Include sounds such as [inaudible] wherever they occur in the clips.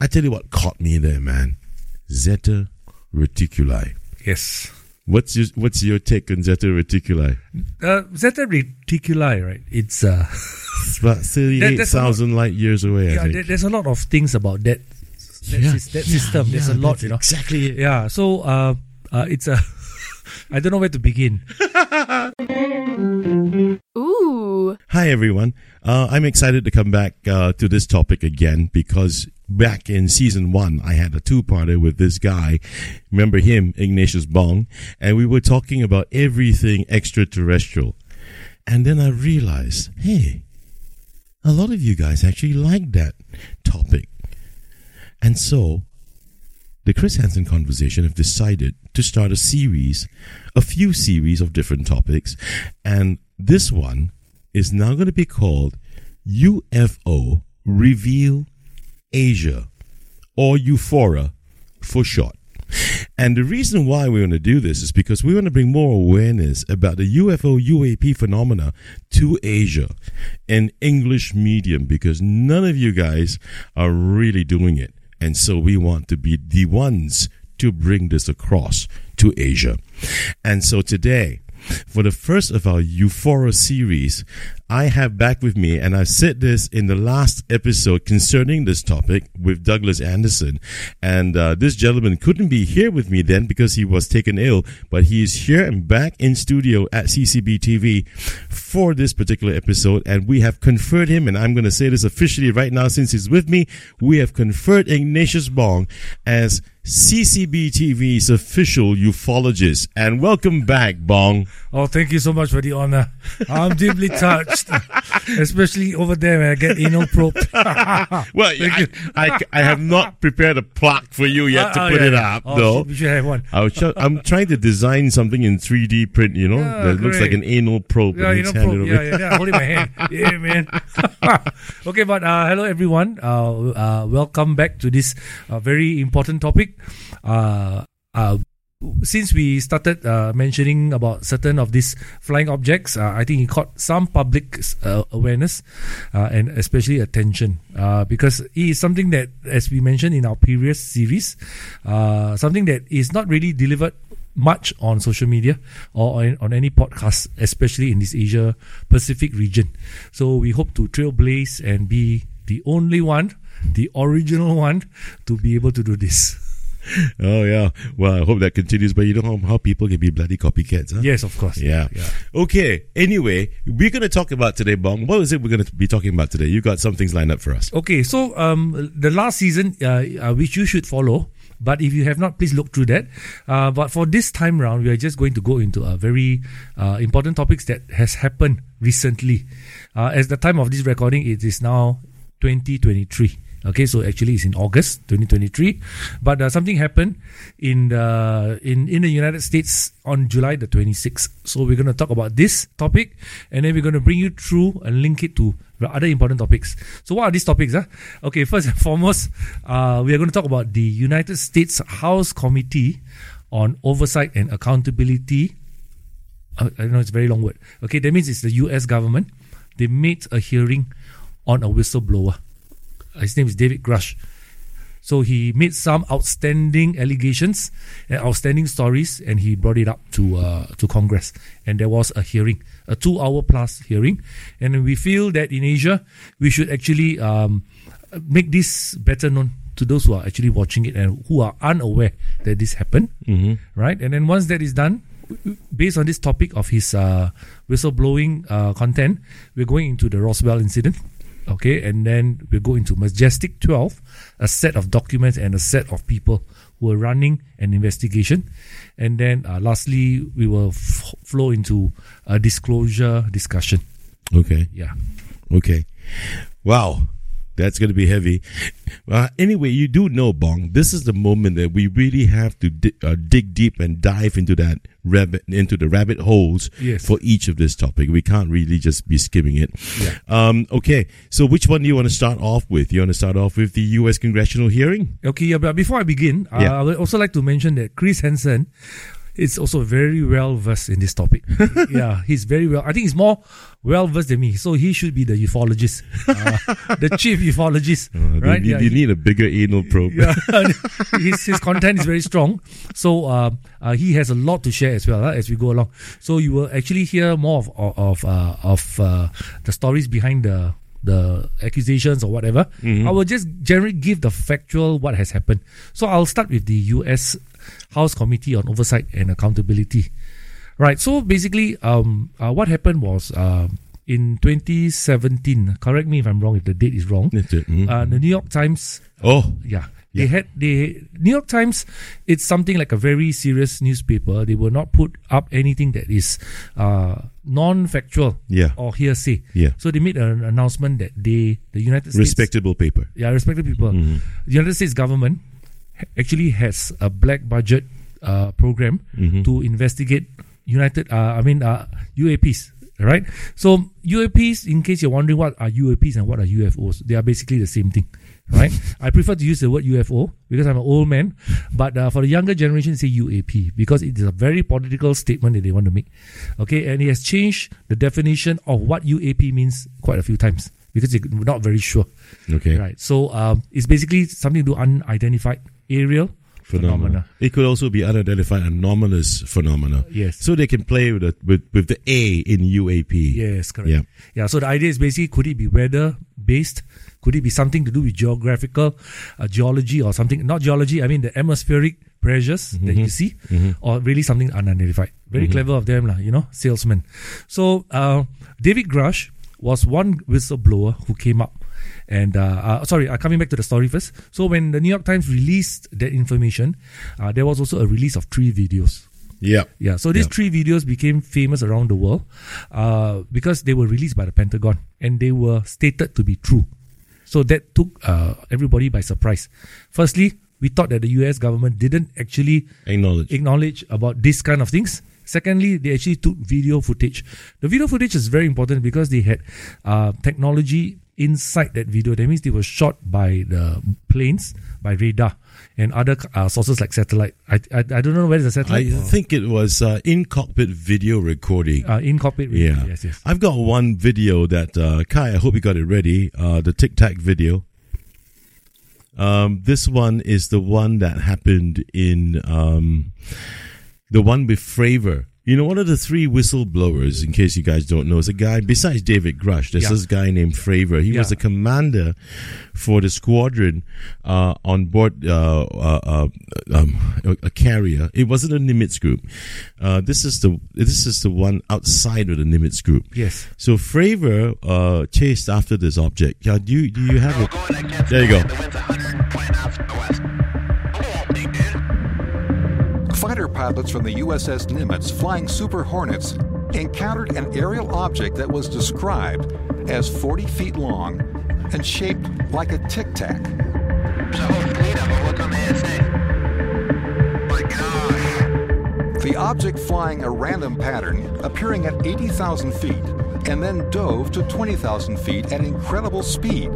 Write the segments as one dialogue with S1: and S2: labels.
S1: I tell you what caught me there, man. Zeta reticuli.
S2: Yes.
S1: What's your What's your take on Zeta reticuli?
S2: Uh, Zeta reticuli, right? It's uh,
S1: It's about [laughs] thirty-eight thousand light years away. I
S2: yeah.
S1: think.
S2: There, there's a lot of things about that. That,
S1: Yeah,
S2: sys- that
S1: yeah,
S2: system. There's a lot, you know.
S1: Exactly. It.
S2: Yeah. So uh, uh, it's a. [laughs] I don't know where to begin. [laughs]
S3: Ooh.
S1: Hi everyone. Uh, I'm excited to come back uh, to this topic again because back in season one, I had a two-parter with this guy. Remember him, Ignatius Bong, and we were talking about everything extraterrestrial. And then I realized, hey, a lot of you guys actually like that topic. And so, the Chris Henson Conversation have decided to start a series, a few series of different topics, and this one is now going to be called UFO Reveal Asia, or Euphora for short. And the reason why we want to do this is because we want to bring more awareness about the UFO UAP phenomena to Asia in English medium because none of you guys are really doing it. And so we want to be the ones to bring this across to Asia. And so today, for the first of our Euphoria series, I have back with me, and I've said this in the last episode concerning this topic with Douglas Anderson. And uh, this gentleman couldn't be here with me then because he was taken ill, but he is here and back in studio at CCB TV for this particular episode. And we have conferred him, and I'm going to say this officially right now since he's with me. We have conferred Ignatius Bong as CCB TV's official ufologist. And welcome back, Bong.
S2: Oh, thank you so much for the honor. I'm deeply touched, especially over there when I get anal probed. [laughs]
S1: Well, I, I, I have not prepared a plaque for you yet to
S2: Oh,
S1: put
S2: yeah,
S1: it
S2: yeah.
S1: up,
S2: Oh,
S1: though.
S2: We should have one.
S1: I I'm trying to design something in 3D print, you know,
S2: Yeah,
S1: that looks like an anal probe.
S2: Yeah,
S1: and
S2: you know,
S1: it's handed
S2: probe. Yeah, yeah, yeah. Hold it in my hand. [laughs] Yeah, man. [laughs] okay, but uh, hello everyone. Uh, uh, welcome back to this uh, very important topic. Uh, uh, since we started uh, mentioning about certain of these flying objects, uh, I think it caught some public uh, awareness uh, and especially attention uh, because it is something that, as we mentioned in our previous series, uh, something that is not really delivered much on social media or on, on any podcast, especially in this Asia Pacific region. So we hope to trailblaze and be the only one, the original one, to be able to do this.
S1: Oh, yeah. Well, I hope that continues, but you know how, how people can be bloody copycats, huh?
S2: Yes, of course.
S1: Yeah.
S2: Yeah.
S1: Okay. Anyway, we're going to talk about today, Bong. What is it we're going to be talking about today? You got some things lined up for us.
S2: Okay, so um, the last season, uh, uh, which you should follow, but if you have not, please look through that. Uh, but for this time round, we are just going to go into a very uh, important topics that has happened recently. Uh, as the time of this recording, it is now 2023. Okay, so actually it's in August 2023, but uh, something happened in the in in the United States on July the 26th. So we're going to talk about this topic, and then we're going to bring you through and link it to the other important topics. So what are these topics? Huh? Okay, first and [laughs] foremost, uh, we are going to talk about the United States House Committee on Oversight and Accountability. Uh, I know it's a very long word. Okay, that means it's the U.S. government. They made a hearing on a whistleblower. His name is David Grusch. So he made some outstanding allegations and outstanding stories, and he brought it up to uh, to Congress. And there was a hearing, a two-hour plus hearing. And we feel that in Asia, we should actually um, make this better known to those who are actually watching it and who are unaware that this happened. Mm-hmm. Right, and then once that is done, based on this topic of his uh, whistleblowing uh, content, we're going into the Roswell incident. Okay, and then we'll go into Majestic 12, a set of documents and a set of people who are running an investigation. And then uh, lastly, we will f- flow into a disclosure discussion.
S1: Okay.
S2: Yeah.
S1: Okay. Wow. That's going to be heavy. Uh, anyway, you do know, Bong, this is the moment that we really have to di- uh, dig deep and dive into that rabbit, into the rabbit holes
S2: Yes.
S1: for each of this topic. We can't really just be skimming it.
S2: Yeah.
S1: Um, okay. So which one do you want to start off with? You want to start off with the U.S. congressional hearing?
S2: Okay, yeah, but before I begin, uh, I would also like to mention that Chris Henson, is also very well versed in this topic. [laughs] yeah, he's very well. I think he's more well versed than me, so he should be the ufologist, uh, the chief ufologist. [laughs]
S1: Uh,
S2: right?
S1: You,
S2: yeah,
S1: you need a bigger anal probe.
S2: yeah, [laughs] his, his content is very strong. So uh, uh, he has a lot to share as well uh, as we go along. So you will actually hear more of of of, uh, of uh, the stories behind the the accusations or whatever. I will just generally give the factual what has happened. So I'll start with the U.S. House Committee on Oversight and Accountability. Right. So basically, um, uh, what happened was uh, in 2017. Correct me if I'm wrong. If the date is wrong.
S1: Mhm.
S2: Uh, the New York Times
S1: oh,
S2: yeah. They had they New York Times. It's something like a very serious newspaper. They will not put up anything that is uh, non-factual
S1: yeah,
S2: or hearsay.
S1: yeah.
S2: So they made an announcement that they, the United States,
S1: Respectable paper.
S2: yeah, respected people,
S1: Mhm.
S2: the United States government actually has a black budget uh, program
S1: Mhm.
S2: to investigate United. Uh, I mean uh, UAPs. Right. So UAPs, in case you're wondering what are UAPs and what are UFOs, they are basically the same thing. Right. [laughs] I prefer to use the word UFO because I'm an old man, but uh, for the younger generation, say UAP because it is a very political statement that they want to make. Okay, and it has changed the definition of what UAP means quite a few times because they're not very sure.
S1: Okay.
S2: Right. So um, it's basically something to do unidentified aerial
S1: Phenomena. It could also be unidentified anomalous phenomena.
S2: Yes.
S1: So they can play with the, with, with the A in UAP.
S2: Yes, correct.
S1: Yeah.
S2: Yeah. So the idea is basically could it be weather based? Could it be something to do with geographical uh, geology or something? Not geology. I mean the atmospheric pressures that you see, or really something unidentified. Very clever of them, lah. You know, salesman. So uh, David Grusch was one whistleblower who came up. And uh, uh, sorry, uh, coming back to the story first. So when the New York Times released that information, uh, there was also a release of three videos.
S1: Yeah.
S2: Yeah, so these
S1: Yeah.
S2: three videos became famous around the world uh, because they were released by the Pentagon and they were stated to be true. So that took uh, everybody by surprise. Firstly, we thought that the US government didn't actually
S1: Acknowledge.
S2: acknowledge about this kind of things. Secondly, they actually took video footage. The video footage is very important because they had uh, technology inside that video. That means they were shot by the planes, by radar, and other uh, sources like satellite. I, I I don't know where is the
S1: I
S2: satellite. or-
S1: think it was uh, in cockpit video recording.
S2: uh, in cockpit.
S1: yeah.
S2: Yes, yes.
S1: I've got one video that, uh, Kai, I hope you got it ready. Uh, the Tic Tac video. Um, this one is the one that happened in, um, the one with Fravor. You know, one of the three whistleblowers, in case you guys don't know, is a guy, besides David Grusch, there's
S2: Yeah.
S1: this guy named Fravor. He was
S2: Yeah.
S1: the commander for the squadron uh, on board uh, uh, uh, um, a, a carrier. It wasn't a Nimitz group. Uh, this is the this is the one outside of the Nimitz group.
S2: Yes.
S1: So Fravor uh, chased after this object. Yeah, do you do you have it? There you go.
S3: Pilots from the USS Nimitz flying Super Hornets encountered an aerial object that was described as 40 feet long and shaped like a tic tac. The object flying a random pattern, appearing at 80,000 feet, and then dove to 20,000 feet at incredible speed.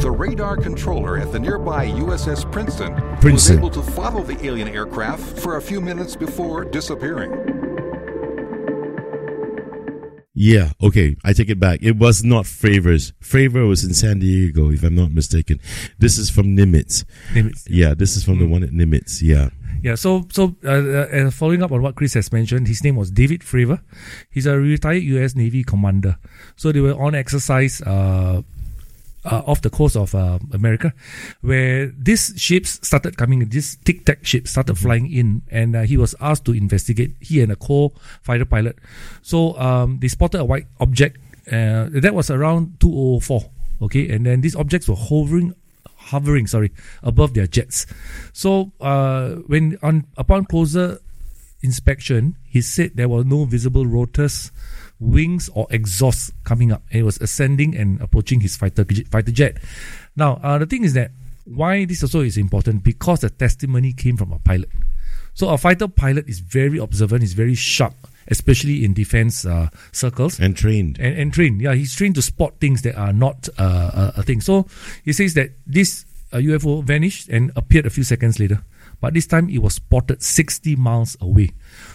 S3: The radar controller at the nearby USS Princeton,
S1: Princeton.
S3: was able to follow the alien aircraft for a few minutes before disappearing.
S1: Yeah, okay, I take it back. It was not Fravor's. Favor was in San Diego, if I'm not mistaken. This is from Nimitz.
S2: Nimitz.
S1: Yeah, this is from the one at Nimitz. Yeah.
S2: Yeah, so so uh, uh, following up on what Chris has mentioned, his name was David Fravor. He's a retired U.S. Navy commander. So they were on exercise uh, uh, off the coast of uh, America, where these ships started coming. This Tic Tac ship started flying in, and uh, he was asked to investigate. He and a co-fighter pilot. So um, they spotted a white object. Uh, that was around 204. Okay, and then these objects were hovering hovering, sorry, above their jets. So uh, when on upon closer inspection, he said there were no visible rotors, wings, or exhaust coming up. And it was ascending and approaching his fighter fighter jet. Now uh, the thing is that why this also is important because the testimony came from a pilot. So a fighter pilot is very observant, is very sharp, especially in defense uh, circles
S1: And trained.
S2: and, and trained. Yeah, he's trained to spot things that are not uh, a, a thing. So he says that this a UFO vanished and appeared a few seconds later. But this time it was spotted 60 miles away.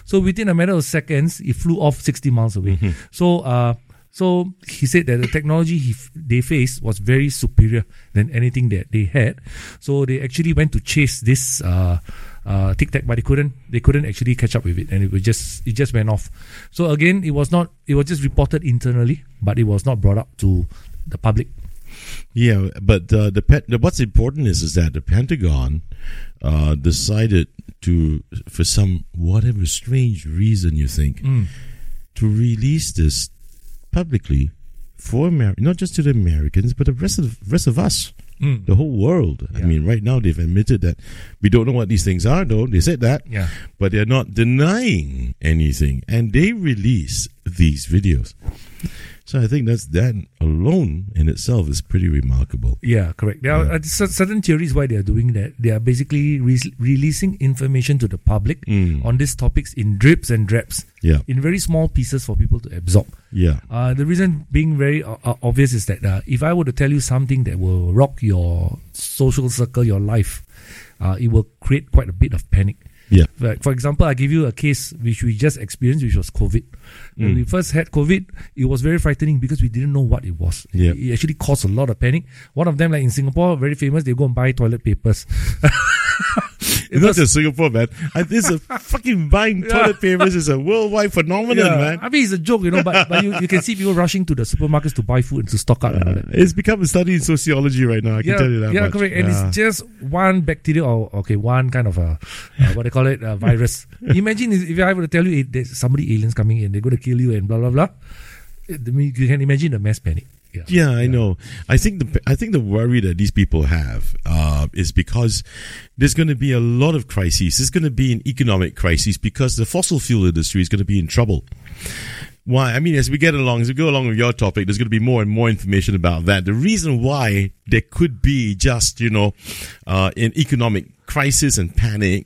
S2: So within a matter of seconds, it flew off 60 miles away. So, uh, so he said that the technology he f- they faced was very superior than anything that they had. So they actually went to chase this uh, uh, tic tac, but they couldn't. They couldn't actually catch up with it, and it was just it just went off. So again, it was not. It was just reported internally, but it was not brought up to the public.
S1: Yeah, but uh, the, what's important is is that the Pentagon uh, decided to, for some whatever strange reason you think, to release this publicly for Amer- not just to the Americans, but the rest of rest of us,
S2: Mm.
S1: the whole world. I mean, right now they've admitted that we don't know what these things are, though they said that,
S2: Yeah.
S1: but they're not denying anything, and they release these videos. So I think that's that alone in itself is pretty remarkable.
S2: Yeah, correct. There are
S1: Yeah.
S2: uh, certain theories why they are doing that. They are basically re- releasing information to the public
S1: Mm.
S2: on these topics in drips and drops,
S1: Yeah,
S2: in very small pieces for people to absorb.
S1: yeah,
S2: Uh, the reason being very uh, uh, obvious is that uh, if I were to tell you something that will rock your social circle, your life, uh, it will create quite a bit of panic.
S1: Yeah.
S2: Like for example, I give you a case which we just experienced, which was COVID. When
S1: Mm.
S2: we first had COVID, it was very frightening because we didn't know what it was.
S1: Yeah.
S2: It actually caused a lot of panic. One of them, like in Singapore, very famous, they go and buy toilet papers. [laughs] It [laughs]
S1: It's not just Singapore, man. This is a [laughs] fucking buying toilet papers is a worldwide phenomenon,
S2: Yeah.
S1: man.
S2: I mean, it's a joke, you know, but, but you, you can see people rushing to the supermarkets to buy food and to stock up that.
S1: It's become a study in sociology right now. I can
S2: yeah,
S1: tell you that
S2: yeah,
S1: much.
S2: correct. And
S1: Yeah.
S2: it's just one bacteria or okay, one kind of a uh, what they call it, a virus. [laughs] Imagine if I were to tell you eh, there's somebody aliens coming in, they're going to kill you and blah blah blah. It- I mean, you can imagine the mass panic. Yeah,
S1: Yeah, I know. I think the I think the worry that these people have uh, is because there's going to be a lot of crises. There's going to be an economic crisis because the fossil fuel industry is going to be in trouble. Why? I mean, as we get along, as we go along with your topic, there's going to be more and more information about that. The reason why there could be just you know uh, an economic crisis and panic,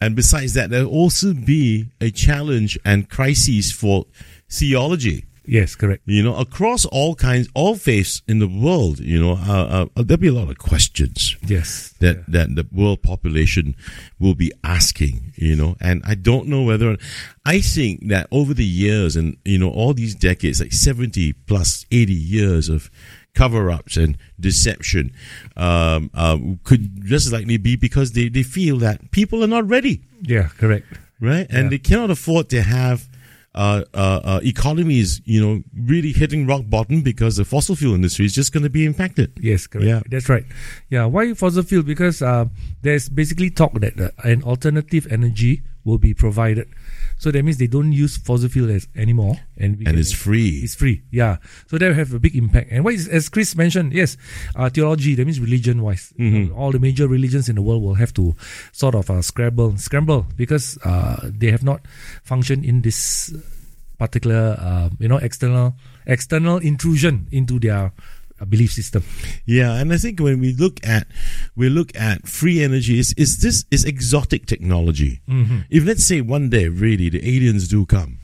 S1: and besides that, there'll also be a challenge and crisis for theology
S2: Yes, correct.
S1: you know, across all kinds, all faiths in the world, you know, uh, uh, there'll be a lot of questions
S2: Yes.
S1: that, that the world population will be asking, you know, and I don't know whether, I think that over the years and, you know, all these decades, like 70 plus 80 years of cover ups and deception, um, um, could just likely be because they, they feel that people are not ready
S2: Yeah, correct.
S1: right? And
S2: Yeah.
S1: they cannot afford to have uh, uh, uh, economies, you know, really hitting rock bottom because the fossil fuel industry is just going to be impacted.
S2: Yes, correct.
S1: Yeah.
S2: That's right. Yeah. Why fossil fuel? Because uh, there's basically talk that uh, an alternative energy will be provided. So that means they don't use fossil fuel as anymore, and we
S1: And it's free.
S2: It's free. Yeah. So that will have a big impact. And what is, as Chris mentioned, yes, uh, theology. That means religion wise.
S1: Mm-hmm.
S2: all the major religions in the world will have to sort of uh, scramble, scramble because uh, they have not functioned in this particular, uh, you know, external external intrusion into their belief system.
S1: Yeah, and I think when we look at we look at free energy, is is this is exotic technology.
S2: Mm-hmm.
S1: If let's say one day really the aliens do come,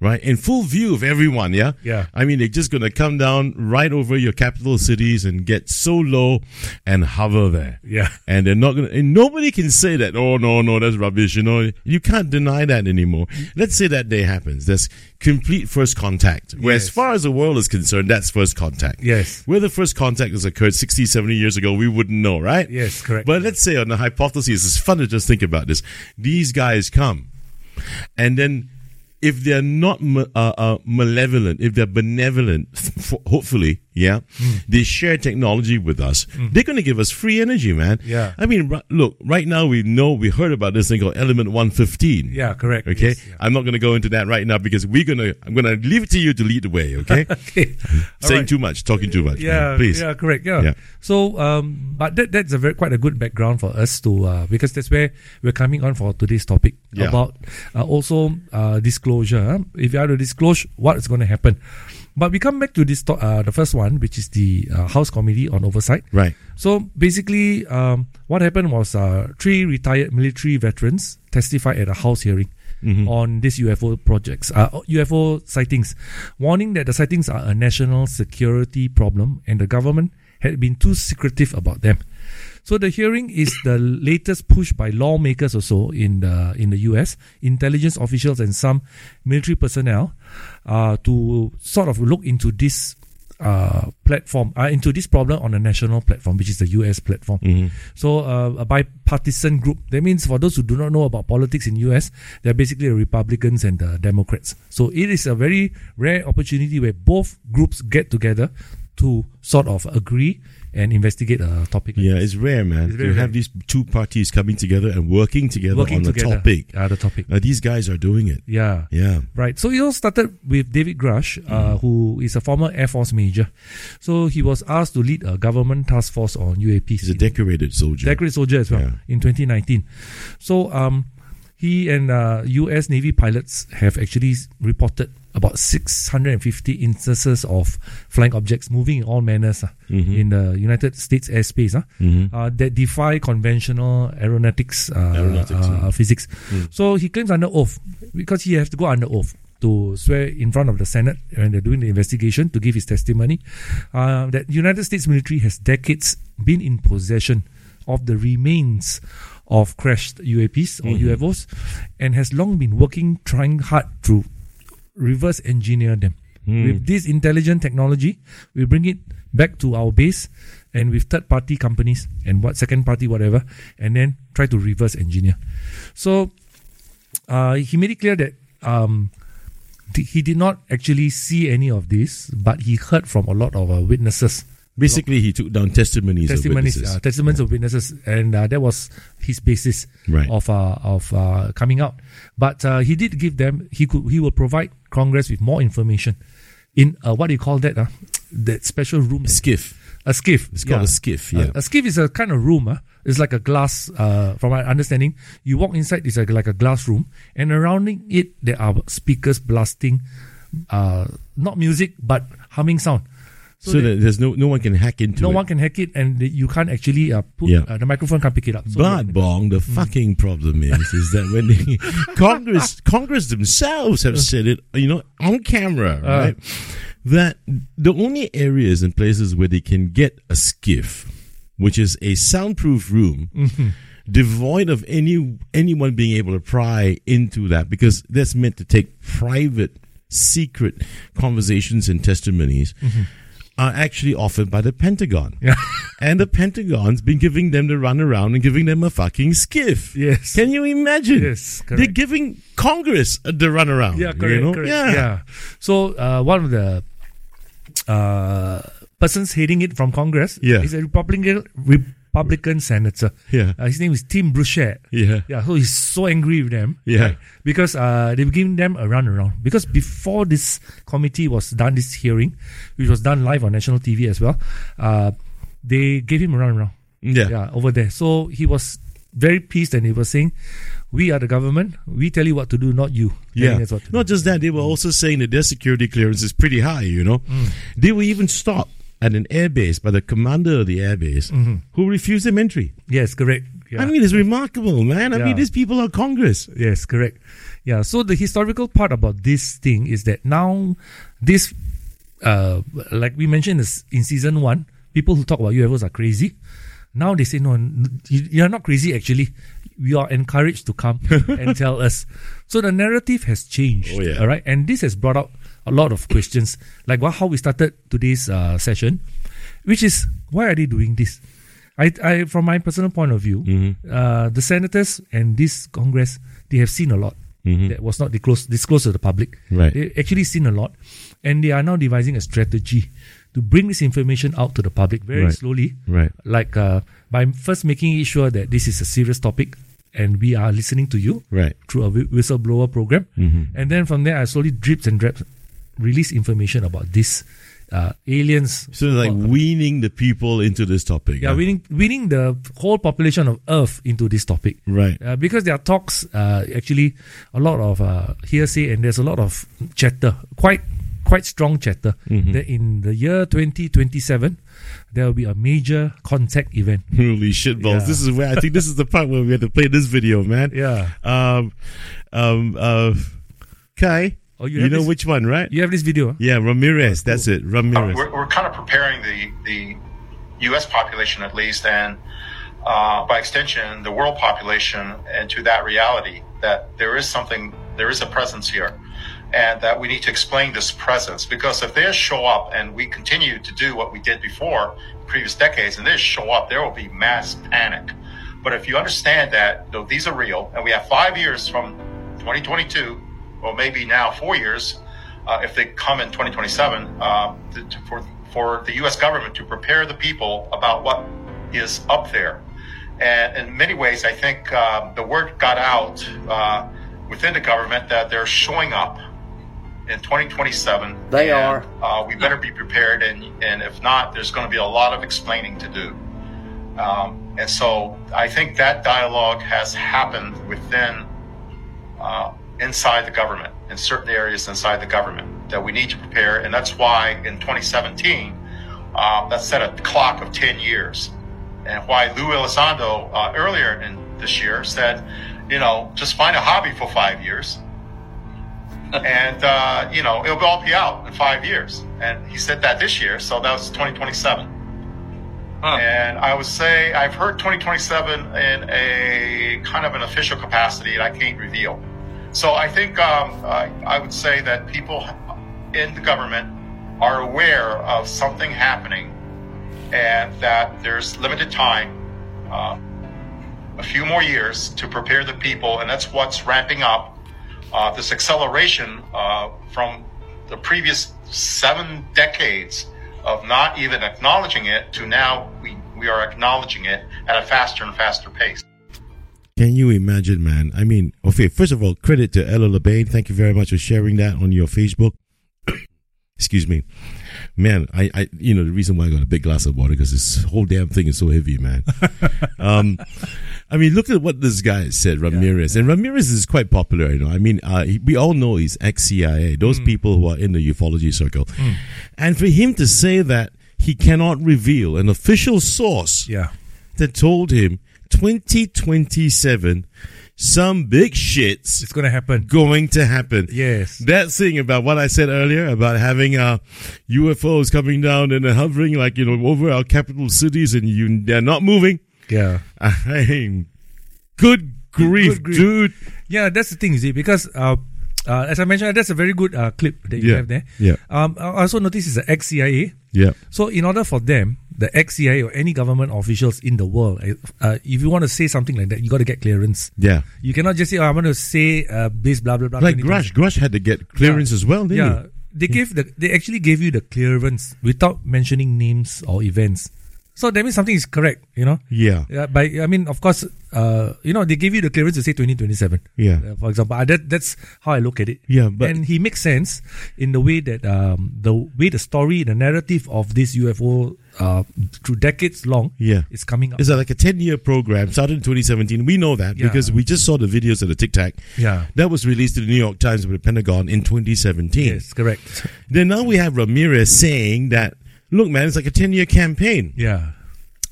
S1: right, in full view of everyone, yeah,
S2: Yeah.
S1: I mean they're just gonna come down right over your capital cities and get so low and hover there.
S2: Yeah.
S1: and they're not gonna and nobody can say that oh no no that's rubbish you know you can't deny that anymore let's say that day happens there's complete first contact where as far as the world is concerned that's first contact
S2: Yes.
S1: where the first contact has occurred 60 70 years ago we wouldn't know right
S2: Yes, correct.
S1: but let's say on the hypothesis it's fun to just think about this these guys come and then if they're not uh, uh, malevolent, if they're benevolent, [laughs] hopefully, yeah,
S2: Hmm.
S1: they share technology with us. They're going to give us free energy, man.
S2: Yeah.
S1: I mean, ri- look, right now we know we heard about this thing called Element One Fifteen.
S2: Yeah, correct.
S1: Okay,
S2: Yes, yeah.
S1: I'm not going to go into that right now because we're gonna. I'm going to leave it to you to lead the way. [laughs] Okay,
S2: Okay. [laughs]
S1: Saying
S2: right.
S1: too much, talking too much.
S2: yeah,
S1: man. please.
S2: yeah, correct. Yeah.
S1: Yeah.
S2: So, um, but that that's a very quite a good background for us to uh, because that's where we're coming on for today's topic
S1: Yeah.
S2: about uh, also uh, disclosure. huh? If you have to disclose what is going to happen, but we come back to this to- uh, the first one, which is the uh, House Committee on Oversight.
S1: Right.
S2: So basically, um, what happened was uh, three retired military veterans testified at a House hearing on these UFO projects, uh, UFO sightings, warning that the sightings are a national security problem and the government had been too secretive about them. So the hearing is the latest push by lawmakers also in the in the US, intelligence officials and some military personnel, uh, to sort of look into this uh, platform uh, into this problem on a national platform, which is the US platform. So uh, a bipartisan group. That means for those who do not know about politics in US, they're basically the Republicans and the Democrats. So it is a very rare opportunity where both groups get together to sort of agree and investigate a topic. like
S1: Yeah,
S2: this.
S1: it's rare, man.
S2: It's
S1: to have these two parties coming together and working together
S2: working
S1: on
S2: together.
S1: a topic.
S2: Uh, the topic.
S1: Uh, these guys are doing it.
S2: Yeah.
S1: Yeah.
S2: Right. So it all started with David Grusch, uh, who is a former Air Force major. So he was asked to lead a government task force on UAPs.
S1: He's a decorated soldier.
S2: decorated soldier as well
S1: Yeah.
S2: in 2019. So um, he and uh, U.S. Navy pilots have actually reported about 650 instances of flying objects moving in all manners uh, in the United States airspace uh, uh, that defy conventional aeronautics, uh,
S1: Aeronautics,
S2: uh, physics. So he claims under oath because he has to go under oath to swear in front of the Senate when they're doing the investigation to give his testimony uh, that United States military has decades been in possession of the remains of crashed UAPs or UFOs and has long been working trying hard to reverse engineer them. With this intelligent technology, we bring it back to our base and with third party companies and what second party whatever and then try to reverse engineer. So uh, he made it clear that um, th- he did not actually see any of this, but he heard from a lot of uh, witnesses
S1: Basically, he took down testimonies,
S2: testimonies,
S1: of witnesses.
S2: uh, testimonies of witnesses, and uh, that was his basis
S1: Right.
S2: of uh, of uh, coming out. But uh, he did give them he could he will provide Congress with more information in uh, what do you call that? Uh, that special room,
S1: SCIF.
S2: a SCIF.
S1: It's called a SCIF, yeah.
S2: a, a SCIF is a kind of room. Uh, it's like a glass. Uh, from my understanding, you walk inside. It's like, like a glass room, and surrounding it there are speakers blasting, uh, not music but humming sound.
S1: So, that there's no no one can hack into
S2: no
S1: it.
S2: No one can hack it, and you can't actually uh, put
S1: Yeah.
S2: uh, the microphone can't pick it up. So
S1: But. Bong, the fucking problem is, is that when the [laughs] Congress, Congress themselves have said it, you know, on camera, right, that the only areas and places where they can get a SCIF, which is a soundproof room, devoid of any anyone being able to pry into that, because that's meant to take private, secret conversations and testimonies. Are actually offered by the Pentagon.
S2: Yeah. [laughs]
S1: And the Pentagon's been giving them the run around and giving them a fucking SCIF.
S2: Yes.
S1: Can you imagine?
S2: Yes, correct.
S1: They're giving Congress the run around.
S2: Yeah, correct,
S1: You know?
S2: correct.
S1: Yeah.
S2: Yeah. So uh, one of the uh, persons heading it from Congress
S1: Yeah.
S2: is a Republican Republican senator.
S1: Yeah.
S2: Uh, his name is Tim Burchett.
S1: Yeah.
S2: Yeah, so he's so angry with them.
S1: Yeah.
S2: Because uh, they've given them a run around. Because before this committee was done, this hearing, which was done live on national TV as well, uh, they gave him a run around.
S1: Yeah.
S2: yeah, over there. So he was very pleased and he was saying, We are the government, we tell you what to do, not you.
S1: Yeah. Not
S2: do.
S1: just that, they were also saying that their security clearance is pretty high, you know.
S2: Mm.
S1: They were even stopped at an airbase by the commander of the airbase
S2: Mm-hmm.
S1: who refused them entry.
S2: Yes, correct. Yeah.
S1: I mean, it's remarkable, man. I
S2: Yeah.
S1: mean, these people are Congress.
S2: Yes, correct. Yeah. So the historical part about this thing is that now this, uh, like we mentioned this in season one, people who talk about UFOs are crazy. Now they say no, you- you're not crazy. Actually, we are encouraged to come [laughs] and tell us. So the narrative has changed.
S1: Oh, yeah.
S2: All right, and this has brought out a lot of questions, like what, how we started today's uh, session, which is why are they doing this? I, I from my personal point of view,
S1: Mm-hmm.
S2: uh, the senators and this Congress, they have seen a lot that was not disclosed, disclosed to the public.
S1: Mm-hmm. Right.
S2: They actually seen a lot, and they are now devising a strategy to bring this information out to the public very
S1: Right.
S2: slowly.
S1: Right.
S2: Like uh, by first making sure that this is a serious topic, and we are listening to you
S1: Right.
S2: through a whistleblower program, and then from there, I slowly drips and drops release information about this uh, aliens.
S1: So like weaning the people into this topic.
S2: Yeah,
S1: huh?
S2: winning winning the whole population of Earth into this topic.
S1: Right.
S2: Uh, because there are talks, uh, actually, a lot of uh, hearsay, and there's a lot of chatter, quite quite strong chatter.
S1: Mm-hmm.
S2: That in the year 2027, there will be a major contact event.
S1: Holy shit balls.
S2: Yeah.
S1: This is where I think this is the part where we have to play this video, man.
S2: Yeah.
S1: Um um uh Kai.
S2: Oh, you
S1: you know
S2: this-
S1: which one, right?
S2: You have this video. huh?
S1: Yeah, Ramirez. That's it.
S4: Uh,
S1: Ramirez.
S4: we're, we're kind of preparing the, the U.S. population at least and uh, by extension, the world population into that reality that there is something, there is a presence here, and that we need to explain this presence. Because if they show up and we continue to do what we did before, previous decades, and they show up, there will be mass panic. But if you understand that though these are real, and we have five years from 2022, or maybe now four years, uh, if they come in 2027, uh, to, to, for for the U.S. government to prepare the people about what is up there. And in many ways, I think uh, the word got out uh, within the government that they're showing up in 2027.
S5: They
S4: and,
S5: are.
S4: Uh, we better be prepared, and and if not, there's going to be a lot of explaining to do. Um, and so I think that dialogue has happened within uh, inside the government in certain areas inside the government that we need to prepare, and that's why in 2017 uh, that set a clock of 10 years, and why Lou Elizondo uh, earlier in this year said, you know, just find a hobby for five years, [laughs] and uh, you know it'll all be out in five years. And he said that this year, so that was 2027.
S5: Huh.
S4: And I would say I've heard 2027 in a kind of an official capacity, and I can't reveal. So I think um, I, I would say that people in the government are aware of something happening, and that there's limited time, uh, a few more years to prepare the people, and that's what's ramping up. Uh, this acceleration uh, from the previous seven decades of not even acknowledging it to now we, we are acknowledging it at a faster and faster pace.
S1: Can you imagine, man? I mean, okay, first of all, credit to Ella LeBain. Thank you very much for sharing that on your Facebook. [coughs] Excuse me. Man, I, I, you know, the reason why I got a big glass of water because this whole damn thing is so heavy, man. [laughs] um, I mean, look at what this guy said, Ramirez. And Ramirez is quite popular, you know. I mean, uh, he- we all know he's ex CIA, those people who are in the ufology circle. And for him to say that he cannot reveal an official source
S2: Yeah.
S1: that told him 2027 some big shits
S2: It's going to happen.
S1: going to happen.
S2: Yes.
S1: That thing about what I said earlier about having uh, UFOs coming down and hovering like you know over our capital cities and you they're not moving.
S2: Yeah. [laughs]
S1: I mean, good grief,
S2: Good grief.
S1: dude.
S2: Yeah, that's the thing, you see, because uh, uh, as I mentioned, that's a very good uh, clip that you
S1: Yeah,
S2: have there.
S1: yeah.
S2: Um, I also noticed it's an ex CIA.
S1: Yeah.
S2: So, in order for them, the ex CIA or any government officials in the world, uh, if you want to say something like that, you got to get clearance.
S1: Yeah.
S2: You cannot just say, oh, I want to say uh, this, blah, blah, blah.
S1: Like Grusch, Grusch had to get clearance as well, didn't
S2: Yeah. They gave the they actually gave you the clearance without mentioning names or events. So that means something is correct, you know.
S1: Yeah.
S2: Yeah, by I mean, of course, uh, you know, they give you the clearance to say 2027.
S1: Yeah.
S2: Uh, for example, Uh, that that's how I look at it.
S1: Yeah, but-
S2: and he makes sense in the way that um, the way the story, the narrative of this UFO uh, through decades long,
S1: Yeah.
S2: is coming up.
S1: It's like a 10 year program, started in 2017. We know that
S2: Yeah.
S1: because we just saw the videos of the Tic Tac.
S2: Yeah.
S1: That was released to the New York Times with the Pentagon in 2017.
S2: yes, correct.
S1: Then now we have Ramirez saying that, look, man, it's like a 10 year campaign.
S2: Yeah,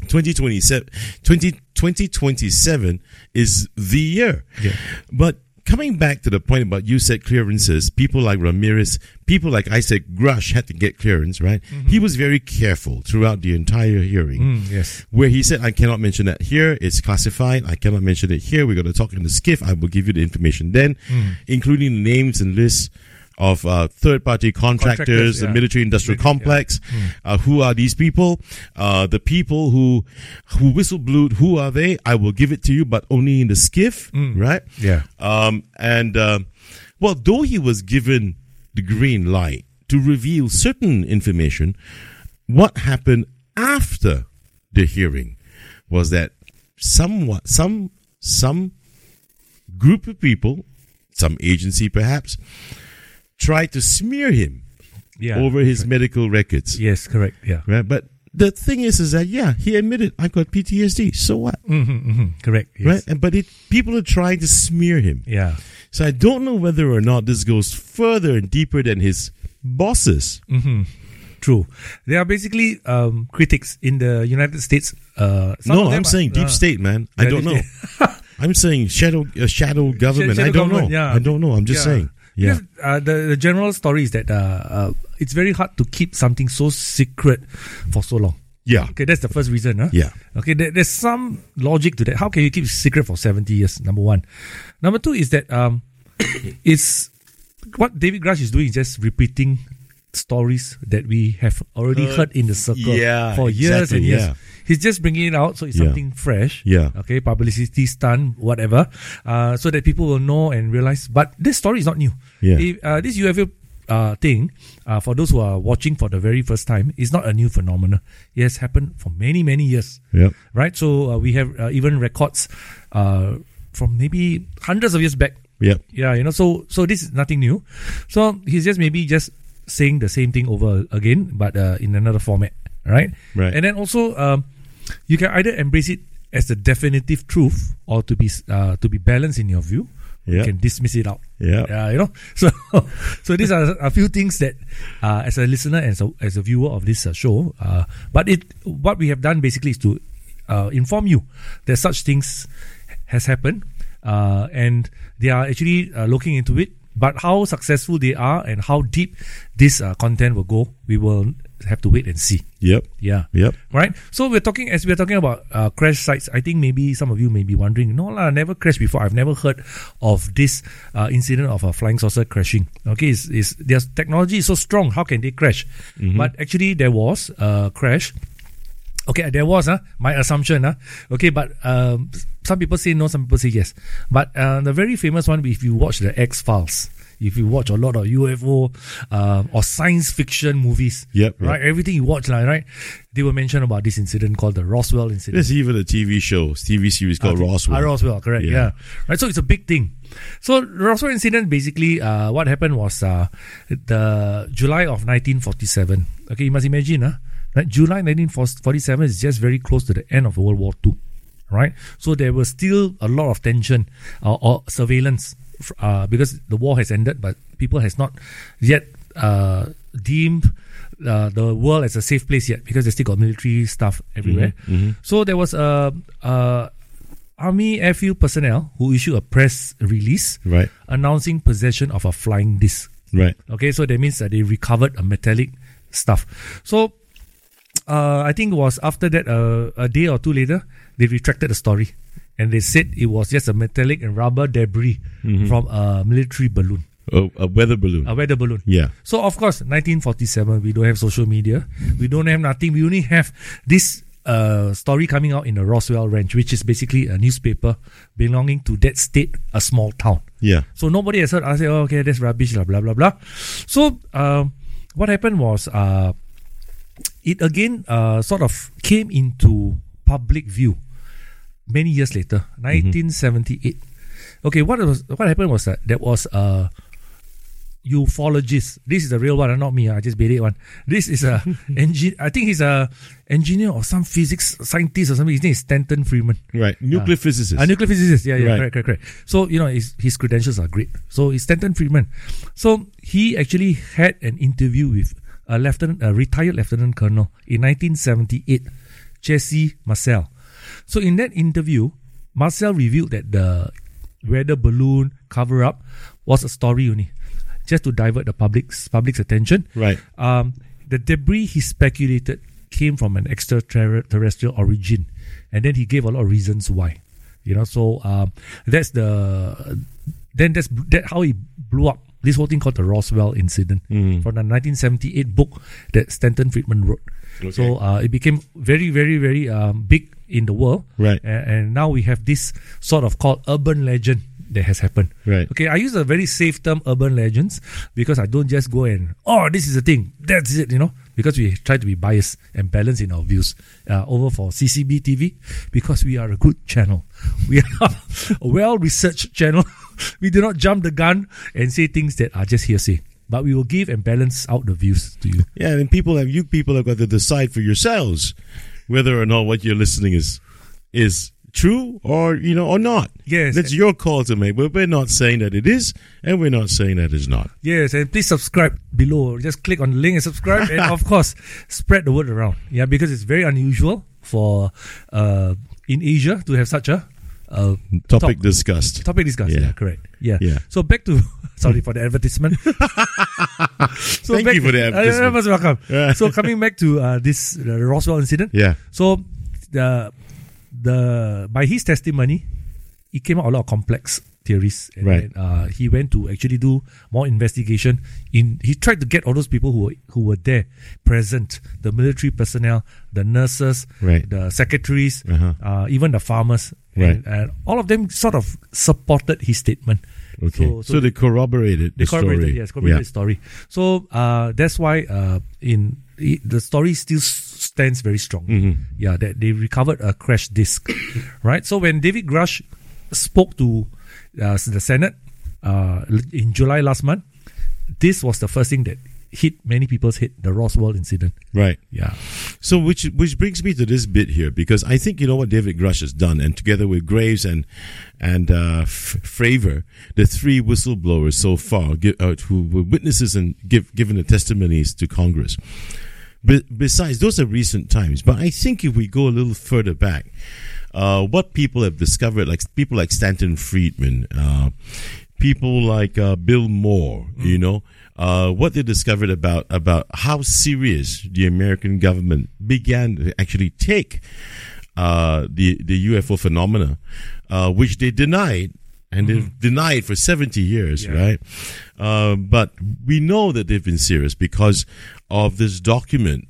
S1: 2027, 20, 2027 is the year.
S2: Yeah.
S1: But coming back to the point about you said clearances, people like Ramirez, people like I said Grusch had to get clearance, right? He was very careful throughout the entire hearing.
S2: Mm, yes.
S1: Where he said, I cannot mention that here. It's classified. I cannot mention it here. We're going to talk in the SCIF. I will give you the information then, including the names and lists of uh, third party contractors,
S2: Contractors,
S1: the
S2: yeah.
S1: military industrial
S2: Military, yeah.
S1: complex. Uh, who are these people? Uh, the people who who whistle blew. Who are they? I will give it to you, but only in the SCIF, right?
S2: Yeah.
S1: Um, and um well, though he was given the green light to reveal certain information, what happened after the hearing was that somewhat some some group of people, some agency perhaps, tried to smear him
S2: Yeah.
S1: over his medical records.
S2: Yes, correct. Yeah.
S1: Right? But the thing is, is that yeah, he admitted I've got PTSD. So what?
S2: Mm-hmm, mm-hmm, correct. Yes.
S1: Right? And but it people are trying to smear him.
S2: Yeah.
S1: So I don't know whether or not this goes further and deeper than his bosses.
S2: Mm-hmm. True. They are basically um, critics in the United States. Uh,
S1: no, I'm
S2: are-
S1: saying deep
S2: uh,
S1: state, man. I don't know. [laughs] I'm saying shadow uh, shadow government.
S2: shadow
S1: I don't
S2: government,
S1: know.
S2: yeah.
S1: I don't know. I'm just
S2: Yeah.
S1: saying. Yeah.
S2: Because, uh, the, the general story is that uh, uh, it's very hard to keep something so secret for so long.
S1: Yeah.
S2: Okay, that's the first reason. Huh?
S1: Yeah.
S2: Okay, there, there's some logic to that. How can you keep secret for 70 years? Number one. Number two is that um, [coughs] it's what David Grusch is doing is just repeating stories that we have already
S1: Uh,
S2: heard in the circle
S1: yeah,
S2: for years
S1: exactly,
S2: and years.
S1: yeah.
S2: He's just bringing it out, so it's
S1: Yeah.
S2: something fresh.
S1: Yeah.
S2: Okay, publicity stunt, whatever, uh, so that people will know and realize. But this story is not new.
S1: Yeah.
S2: If, uh, this UFO uh, thing, uh, for those who are watching for the very first time, is not a new phenomenon. It has happened for many, many years
S1: Yep.
S2: right? So uh, we have uh, even records uh, from maybe hundreds of years back.
S1: Yep.
S2: Yeah, you know, so so this is nothing new. So he's just maybe just saying the same thing over again, but uh, in another format, right?
S1: Right.
S2: And then also, um, you can either embrace it as the definitive truth or to be uh, to be balanced in your view. You
S1: Yeah.
S2: can dismiss it out.
S1: Yeah.
S2: Yeah, you know. [laughs] So, so these are a few things that, uh, as a listener and so as a viewer of this uh, show, uh, but it what we have done basically is to uh, inform you that such things has happened, uh, and they are actually uh, looking into it. But how successful they are and how deep this uh, content will go, we will have to wait and see.
S1: Yep.
S2: Yeah.
S1: Yep.
S2: Right. So we're talking as we're talking about uh, crash sites. I think maybe some of you may be wondering, no lah, never crashed before. I've never heard of this uh, incident of a flying saucer crashing. Okay, is is their technology is so strong. How can they crash? But actually, there was a crash. Okay, there was uh, my assumption. Uh, okay, but um, some people say no, some people say yes. But uh, the very famous one, if you watch the X Files, if you watch a lot of UFO uh, or science fiction movies,
S1: Yep, yep.
S2: right, everything you watch, like, right, they will mention about this incident called the Roswell incident.
S1: There's even a TV show, TV series called
S2: Okay.
S1: Roswell.
S2: Ah, Roswell, correct.
S1: Yeah.
S2: Yeah. Right. So it's a big thing. So Roswell incident basically, uh, what happened was uh, the July of 1947. Okay, you must imagine, uh, right? July 1947 is just very close to the end of World War II. Right. So there was still a lot of tension uh, or surveillance uh, because the war has ended, but people has not yet uh, deemed uh, the world as a safe place yet because they still got military stuff everywhere. So there was a, a army airfield personnel who issued a press release
S1: Right.
S2: announcing possession of a flying disc.
S1: Right.
S2: Okay, so that means that they recovered a metallic stuff. So uh, I think it was after that uh, a day or two later they retracted the story and they said it was just a metallic and rubber debris from a military balloon,
S1: Oh, a weather balloon.
S2: a weather balloon.
S1: yeah.
S2: So of course, 1947, we don't have social media. We don't have nothing. We only have this uh, story coming out in the Roswell Ranch, which is basically a newspaper belonging to that state, a small town.
S1: Yeah.
S2: So nobody has heard. I say, oh, okay, that's rubbish, blah blah blah blah. So um, what happened was, uh, it again uh, sort of came into public view many years later, 1978. Okay, what was what happened was that there was a ufologist. This is a real one, uh, not me. I just made it one. This is a [laughs] engineer. I think he's a engineer or some physics scientist or something. His name is Stanton Friedman.
S1: Right. Nuclear physicist.
S2: A nuclear physicist. Yeah, yeah,
S1: Right.
S2: correct, correct, correct. So, you know, his, his credentials are great. So, it's Stanton Friedman. So, he actually had an interview with a lieutenant, a retired lieutenant colonel in 1978, Jesse Marcel. So, in that interview, Marcel revealed that the weather balloon cover up was a story only, just to divert the public's public's attention.
S1: Right.
S2: Um, the debris he speculated came from an extraterrestrial origin, and then he gave a lot of reasons why. You know, so um, that's the then that's that how he blew up this whole thing called the Roswell incident from the 1978 book that Stanton Friedman wrote. So uh, it became very, very, very um, big in the world.
S1: Right.
S2: A- And, now we have this sort of called urban legend that has happened.
S1: Right.
S2: Okay, I use a very safe term, urban legends, because I don't just go and oh, this is a thing, that's it, you know, because we try to be biased and balanced in our views. Uh, over for CCB TV, because we are a good channel, [laughs] we are a well researched channel. [laughs] we do not jump the gun and say things that are just hearsay, but we will give and balance out the views to you.
S1: Yeah, and people have you people have got to decide for yourselves whether or not what you're listening is is true or you know or not.
S2: Yes.
S1: that's your call to make. But we're not saying that it is, and we're not saying that it's not.
S2: Yes, and please subscribe below. Just click on the link and subscribe, and of [laughs] course, spread the word around. Yeah, because it's very unusual for uh, in Asia to have such a uh,
S1: Topic discussed.
S2: topic discussed. Yeah.
S1: Yeah.
S2: correct. Yeah.
S1: Yeah.
S2: So back to [laughs] sorry for the advertisement. [laughs] so
S1: Thank you for the
S2: Uh,
S1: advertisement.
S2: you're welcome. So coming back to uh, this uh, Roswell incident.
S1: Yeah.
S2: So the the by his testimony, it came out a lot of complex theories. And
S1: Right.
S2: then, uh, he went to actually do more investigation. In he tried to get all those people who were who were there, present, the military personnel, the nurses,
S1: Right.
S2: the secretaries,
S1: Uh-huh.
S2: uh, even the farmers,
S1: Right.
S2: and, and all of them sort of supported his statement.
S1: Okay.
S2: So-
S1: So,
S2: so
S1: they corroborated
S2: They
S1: the
S2: corroborated,
S1: story.
S2: yes, corroborated the story. So uh, that's why uh, in the story still stands very strong.
S1: Mm-hmm.
S2: Yeah, that they recovered a crash disk, [coughs] right? So when David Grusch spoke to uh, the Senate uh, in July last month, this was the first thing that hit many people's head: the Roswell incident.
S1: Right.
S2: Yeah,
S1: So, which which brings me to this bit here, because I think you know what David Grusch has done, and together with Graves and and uh, F- Fravor, the three whistleblowers so far, give, uh, who were witnesses and give given the testimonies to Congress. But besides, those are recent times. But I think if we go a little further back, uh, what people have discovered, like people like Stanton Friedman, uh, people like uh, Bill Moore, you know, uh, what they discovered about about how serious the American government began to actually take uh, the the UFO phenomena, uh, which they denied. And they've denied for 70 years, right? Uh, but we know that they've been serious because of this document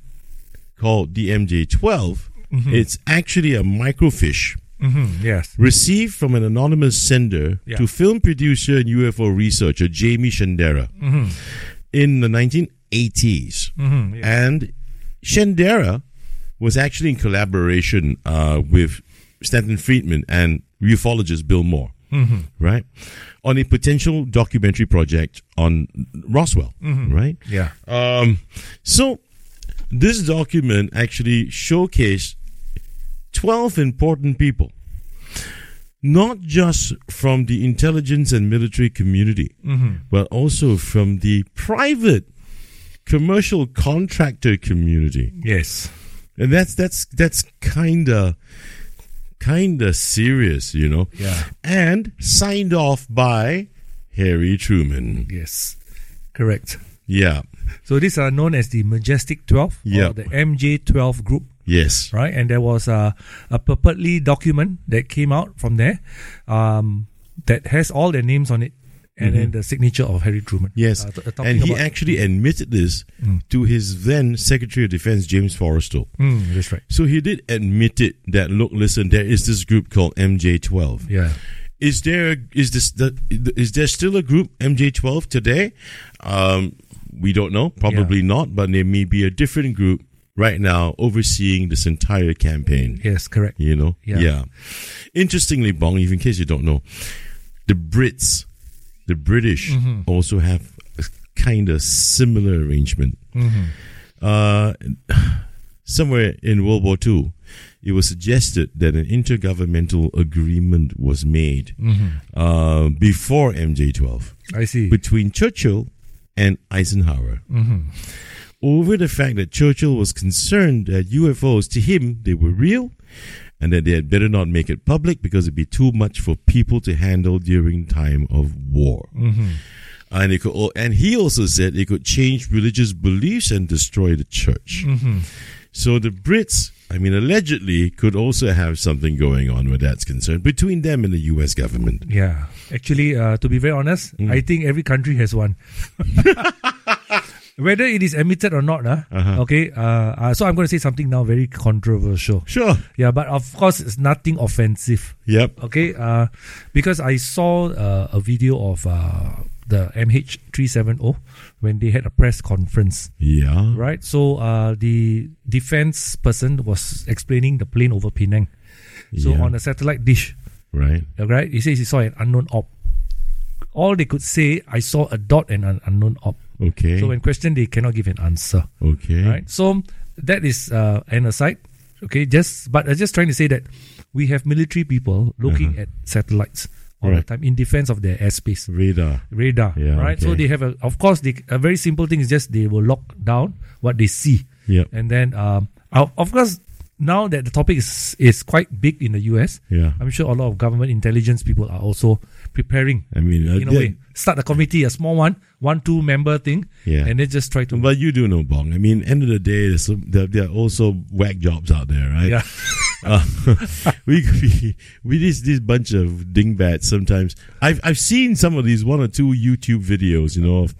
S1: called the MJ12. It's actually a microfiche
S2: Mhm, yes,
S1: received from an anonymous sender
S2: Yeah.
S1: to film producer and UFO researcher Jaime Shandera in the 1980s.
S2: Mhm, yeah.
S1: And Shandera was actually in collaboration uh, with Stanton Friedman and ufologist Bill Moore, Mm-hmm. right? On a potential documentary project on Roswell, mm-hmm. right?
S2: yeah,
S1: Um, so this document actually showcased 12 important people, not just from the intelligence and military community, mm-hmm. but also from the private commercial contractor community.
S2: yes,
S1: And that's that's that's kind of kind of serious, you know.
S2: Yeah.
S1: And signed off by Harry Truman.
S2: yes, correct.
S1: Yeah.
S2: So these are known as the Majestic 12
S1: Yeah.
S2: or the MJ12 group.
S1: Yes.
S2: right? And there was a, a purportedly document that came out from there um, that has all their names on it and then the signature of Harry Truman.
S1: Mm-hmm. Yes,
S2: Uh,
S1: and he actually admitted this to his then Secretary of Defense, James Forrestal.
S2: Mm, that's right.
S1: So he did admit it that look, listen, there is this group called MJ12.
S2: Yeah.
S1: Is there is this the, is there still a group MJ12 today? Um, we don't know, probably not, but there may be a different group right now overseeing this entire campaign.
S2: Yes, correct.
S1: You know,
S2: Yeah. Yeah.
S1: Interestingly, Bong, even in case you don't know, the Brits, the British,
S2: Mm-hmm.
S1: also have a kind of similar arrangement.
S2: Mm-hmm.
S1: Uh, [sighs] somewhere in World War II, it was suggested that an intergovernmental agreement was made
S2: Mm-hmm.
S1: uh, before MJ12
S2: I see.
S1: between Churchill and Eisenhower
S2: Mm-hmm.
S1: over the fact that Churchill was concerned that UFOs, to him, they were real and that they had better not make it public because it'd be too much for people to handle during time of war. And it could, and he also said it could change religious beliefs and destroy the church. So the Brits, I mean, allegedly could also have something going on where that's concerned between them and the U.S. government.
S2: yeah. Actually, uh, to be very honest,
S1: Mm.
S2: I think every country has one. [laughs] Whether it is admitted or not, uh,
S1: Uh-huh.
S2: okay. Uh, uh, so I'm going to say something now very controversial.
S1: Sure.
S2: Yeah, but of course, it's nothing offensive.
S1: Yep.
S2: Okay, uh, because I saw uh, a video of uh, the MH370 when they had a press conference,
S1: Yeah.
S2: right? So uh, the defense person was explaining the plane over Penang. So
S1: Yeah.
S2: on a satellite dish,
S1: Right.
S2: right? He says he saw an unknown op. All they could say, I saw a dot and an unknown op.
S1: Okay.
S2: So when questioned, they cannot give an answer
S1: okay.
S2: right? So that is uh, an aside. Okay, just but I'm just trying to say that we have military people looking at satellites all
S1: Uh-huh.
S2: The time in defense of their airspace
S1: Radar.
S2: radar.
S1: Yeah,
S2: right. So they have a, of course, they, a very simple thing is just they will lock down what they see,
S1: Yeah.
S2: and then um, of of course. now that the topic is is quite big in the US,
S1: Yeah.
S2: I'm sure a lot of government intelligence people are also preparing
S1: I mean, uh,
S2: in a way. Start a committee, a small one, one two member thing,
S1: Yeah.
S2: and they just try to
S1: But you do know, Bong. I mean, end of the day, there's some, there, there are also whack jobs out there, right?
S2: yeah. [laughs]
S1: Uh, [laughs] we we we this this bunch of dingbats sometimes. I've I've seen some of these one or two YouTube videos, you know, of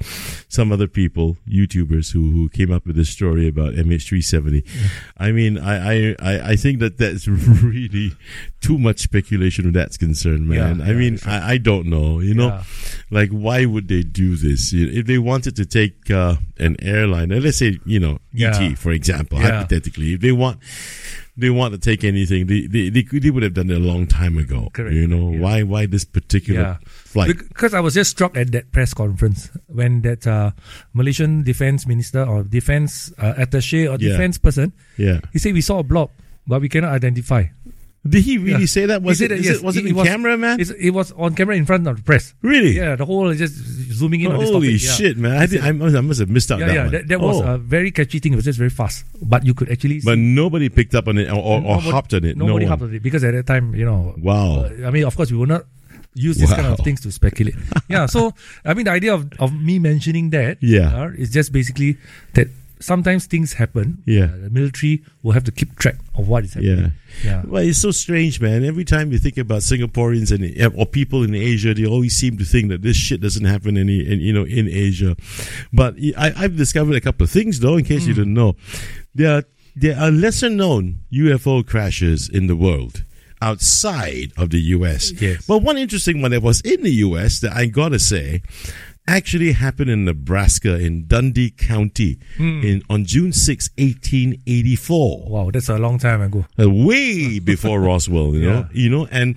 S1: some other people, YouTubers who who came up with this story about MH370. I mean, I, I I I think that that's [laughs] really too much speculation when that's concerned, man.
S2: Yeah,
S1: I
S2: yeah,
S1: mean, I, I don't know, you know,
S2: Yeah.
S1: like why would they do this? You know, if they wanted to take uh, an airline, let's say you know
S2: Yeah.
S1: ET for example,
S2: Yeah.
S1: hypothetically, if they want they want to take anything, they they, they, they would have done it a long time ago.
S2: Correct.
S1: You know
S2: Yeah.
S1: why why this particular flight?
S2: Because I was just struck at that press conference when that uh, Malaysian defense minister or defense uh, attaché or defense person,
S1: yeah,
S2: he said we saw a blob, but we cannot identify.
S1: Did he really
S2: Yeah.
S1: say that? Was it? is
S2: yes.
S1: it was it,
S2: It-
S1: in
S2: it was-
S1: camera, man?
S2: It's, it was on camera in front of the press.
S1: Really?
S2: Yeah, the whole is just zooming in on this
S1: Holy
S2: topic. Yeah.
S1: shit, man! I, did, I, must, I must have missed out
S2: Yeah,
S1: that
S2: yeah,
S1: one.
S2: that, that was
S1: Oh.
S2: a very catchy thing. It was just very fast, but you could actually.
S1: but nobody picked up on it or, or, or
S2: nobody-
S1: hopped on it.
S2: Nobody
S1: no
S2: hopped on it because at that time, you know.
S1: Wow.
S2: uh, I mean, of course, we will not use this kind of things to speculate. [laughs] yeah. So, I mean, the idea of, of me mentioning that,
S1: Yeah.
S2: uh, is just basically that sometimes things happen.
S1: Yeah.
S2: Uh, the military will have to keep track of what is happening.
S1: Yeah.
S2: Yeah.
S1: Well, it's so strange, man. Every time you think about Singaporeans and or people in Asia, they always seem to think that this shit doesn't happen any, in, you know, in Asia. But I, I've discovered a couple of things, though, in case you didn't know. There are there are lesser known UFO crashes in the world outside of the US.
S2: Yes.
S1: But one interesting one that was in the US that I gotta say actually happened in Nebraska in Dundee County in on June 6, 1884
S2: Wow, that's a long time ago.
S1: uh, way [laughs] before Roswell, you know,
S2: Yeah.
S1: you know, and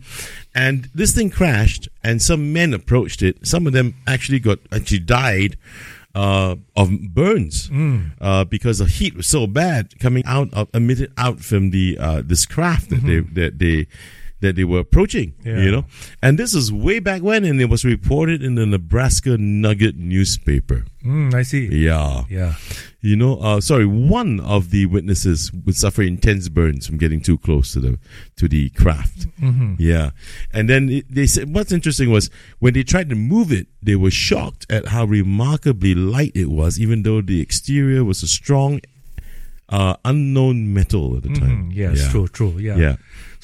S1: and this thing crashed, and some men approached it. Some of them actually got actually died uh, of burns uh, because the heat was so bad coming out of emitted out from the uh, this craft that they that they that they were approaching,
S2: Yeah.
S1: you know, and this is way back when, and it was reported in the Nebraska Nugget newspaper.
S2: Mm, I see.
S1: Yeah,
S2: Yeah.
S1: you know, uh, sorry, one of the witnesses would suffer intense burns from getting too close to the to the craft. Yeah, and then it, they said what's interesting was when they tried to move it, they were shocked at how remarkably light it was, even though the exterior was a strong, uh, unknown metal at the time.
S2: Mm, yes,
S1: yeah.
S2: true, true. Yeah.
S1: Yeah.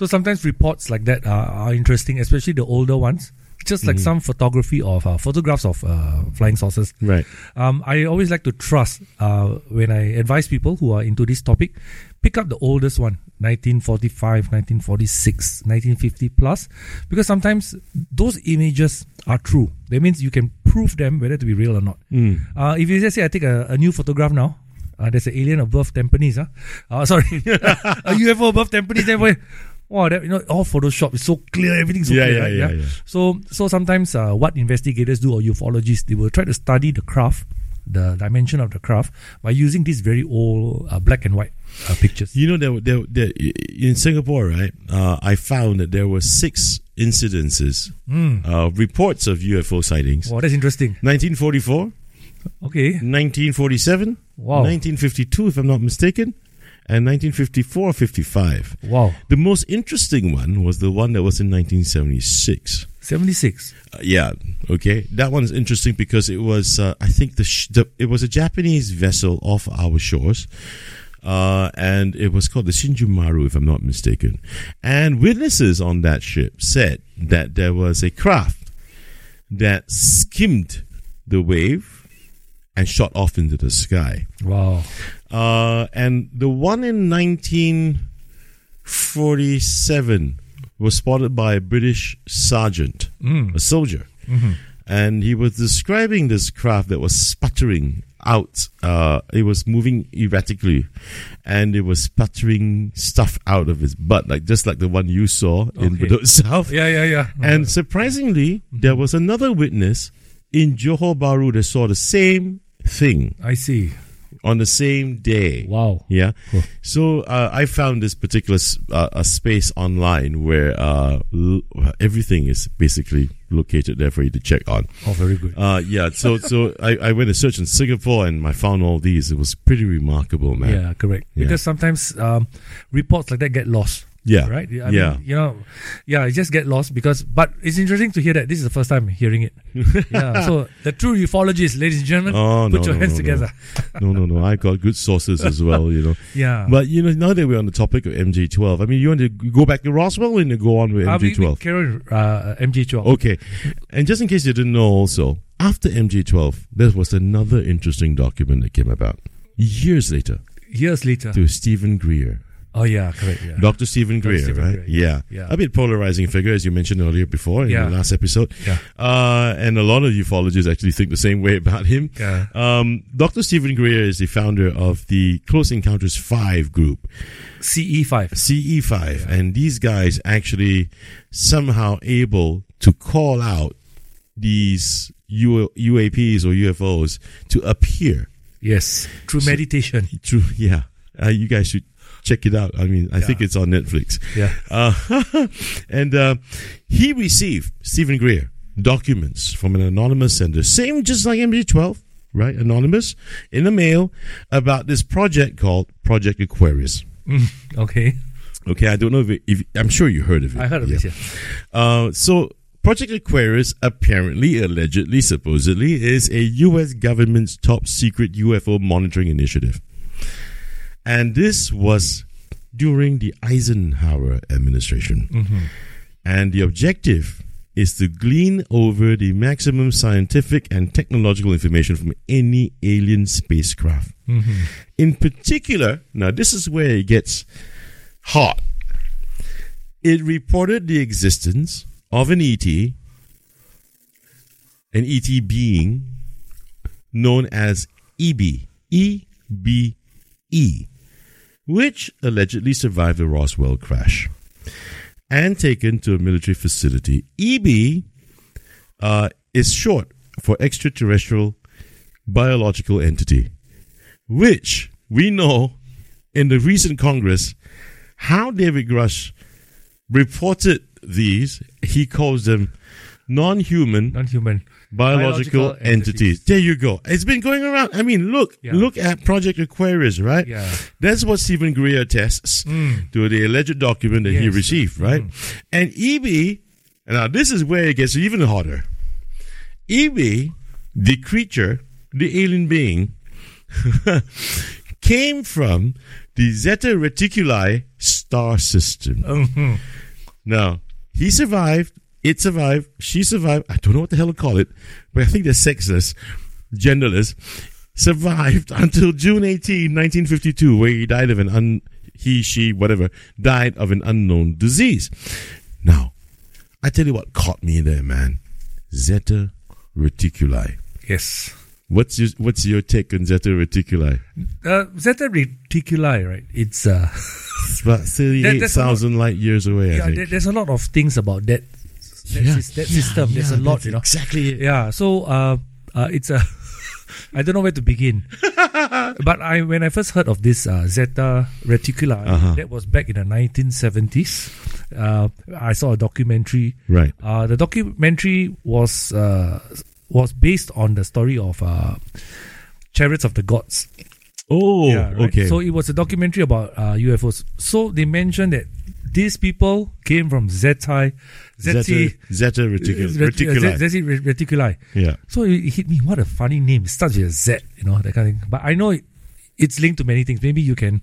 S2: So sometimes reports like that are, are interesting, especially the older ones. Just like some photography of uh, photographs of uh, flying saucers.
S1: Right.
S2: Um, I always like to trust uh, when I advise people who are into this topic, pick up the oldest one, 1945, 1946, 1950 plus, because sometimes those images are true. That means you can prove them whether to be real or not. Uh, if you just say, I take a, a new photograph now, uh, there's an alien above Tampines, huh? Uh, sorry, [laughs] a UFO above Tampines, wow, that, you know, all Photoshop is so clear, everything's so
S1: Yeah,
S2: clear,
S1: yeah,
S2: right?
S1: yeah, yeah.
S2: So, so sometimes uh, what investigators do or ufologists, they will try to study the craft, the dimension of the craft, by using these very old uh, black and white uh, pictures.
S1: You know, there, there, there, in Singapore, right? Uh, I found that there were six incidences, uh, reports of UFO sightings.
S2: Wow, that's interesting.
S1: 1944,
S2: Okay.
S1: 1947,
S2: Wow.
S1: 1952, if I'm not mistaken, and 1954 55.
S2: Wow.
S1: The most interesting one was the one that was in 1976.
S2: 76.
S1: Uh, yeah, okay. That one's interesting because it was, uh, I think, the, sh- the it was a Japanese vessel off our shores. Uh, and it was called the Shinjumaru, if I'm not mistaken. And witnesses on that ship said that there was a craft that skimmed the wave and shot off into the sky.
S2: Wow.
S1: Uh, and the one in 1947 was spotted by a British sergeant, a soldier. And he was describing this craft that was sputtering out. Uh, it was moving erratically and it was sputtering stuff out of his butt, like just like the one you saw in
S2: Okay.
S1: Bedok South.
S2: Yeah, yeah, yeah.
S1: And surprisingly, there was another witness in Johor Bahru that saw the same thing.
S2: I see.
S1: On the same day.
S2: Wow.
S1: Yeah.
S2: Cool.
S1: So uh, I found this particular uh, a space online where uh, l- everything is basically located there for you to check on.
S2: Oh, very good.
S1: Uh, yeah. So [laughs] so I, I went to search in Singapore and I found all these. It was pretty remarkable, man.
S2: Yeah, correct.
S1: Yeah.
S2: Because sometimes um, reports like that get lost.
S1: Yeah.
S2: Right. I
S1: Yeah.
S2: Mean, you know, yeah, it just get lost because. But it's interesting to hear that this is the first time hearing it. [laughs] yeah. So the true ufologists, ladies and gentlemen,
S1: Oh,
S2: put
S1: no,
S2: your
S1: no,
S2: hands
S1: no,
S2: together.
S1: no, no, no. I got good sources as well, you know. [laughs]
S2: Yeah.
S1: But you know, now that we're on the topic of MJ12, I mean, you want to go back to Roswell and go on with
S2: Uh, we- we
S1: MJ12?
S2: carry uh, MJ12.
S1: Okay. And just in case you didn't know, also after MJ12, there was another interesting document that came about years later
S2: Years later.
S1: to Stephen Greer.
S2: Oh yeah, correct. Yeah.
S1: Dr. Stephen
S2: Dr.
S1: Greer,
S2: Stephen
S1: right?
S2: Greer,
S1: yeah.
S2: yeah.
S1: A bit polarizing figure, as you mentioned earlier before in
S2: Yeah.
S1: the last episode.
S2: Yeah.
S1: Uh, and a lot of ufologists actually think the same way about him.
S2: Yeah.
S1: Um, Dr. Stephen Greer is the founder of the Close Encounters 5 group,
S2: CE5.
S1: CE5. And these guys actually somehow able to call out these U- UAPs or UFOs to appear.
S2: Yes. Through meditation.
S1: True, yeah. Uh, you guys should check it out. I mean, I think it's on Netflix.
S2: Yeah.
S1: Uh, [laughs] and uh, he received Stephen Greer documents from an anonymous sender, same just like MJ12, right? Anonymous in the mail about this project called Project Aquarius. [laughs]
S2: Okay.
S1: Okay, I don't know if, it, if I'm sure you heard of it.
S2: I heard of
S1: Yeah.
S2: this. Yeah.
S1: Uh, so Project Aquarius apparently, allegedly, supposedly is a U.S. government's top secret UFO monitoring initiative. And this was during the Eisenhower administration. Mm-hmm. And the objective is to glean over the maximum scientific and technological information from any alien spacecraft. Mm-hmm. In particular, now this is where it gets hot. It reported the existence of an ET, an ET being known as E EB, E-B-E, which allegedly survived the Roswell crash and taken to a military facility. EB uh, is short for extraterrestrial biological entity, which we know in the recent Congress how David Grusch reported these. He calls them non-human
S2: Non-human.
S1: biological,
S2: Biological
S1: entities.
S2: entities.
S1: There you go. It's been going around. I mean, look,
S2: Yeah.
S1: look at Project Aquarius, right?
S2: Yeah.
S1: That's what Stephen Greer attests hmm. to the alleged document that he received, hmm. right? And EB, now this is where it gets even hotter. EB, the creature, the alien being, [laughs] came from the Zeta Reticuli star system. Mm-hmm. Now, he survived, it survived, she survived. I don't know what the hell to call it, but I think they're sexless, genderless. Survived [laughs] until June 18, 1952, where he died of an un, he, she, whatever, died of an unknown disease. Now, I tell you what caught me there, man. Zeta Reticuli.
S2: Yes.
S1: What's your What's your take on Zeta Reticuli?
S2: Uh, Zeta Reticuli, right? It's uh,
S1: It's about [laughs] thirty-eight thousand light years away. I
S2: yeah.
S1: think.
S2: There's a lot of things about that. That,
S1: Yeah.
S2: that system.
S1: Yeah,
S2: there's a lot, you know.
S1: Exactly. It.
S2: Yeah. So uh, uh, it's a. [laughs] I don't know where to begin. [laughs] but I when I first heard of this uh, Zeta Reticuli,
S1: Uh-huh.
S2: that was back in the 1970s. Uh, I saw a documentary.
S1: Right.
S2: Uh, the documentary was uh, was based on the story of uh, Chariots of the Gods.
S1: Oh,
S2: Yeah, right.
S1: okay.
S2: So it was a documentary about uh, UFOs. So they mentioned that these people came from Zeti,
S1: Zeta,
S2: Zeti,
S1: Zeta reticuli.
S2: Reti-
S1: reticuli.
S2: Zeti Reticuli.
S1: yeah.
S2: So it hit me. What a funny name! It starts with a Z, you know that kind of thing. But I know it, it's linked to many things. Maybe you can.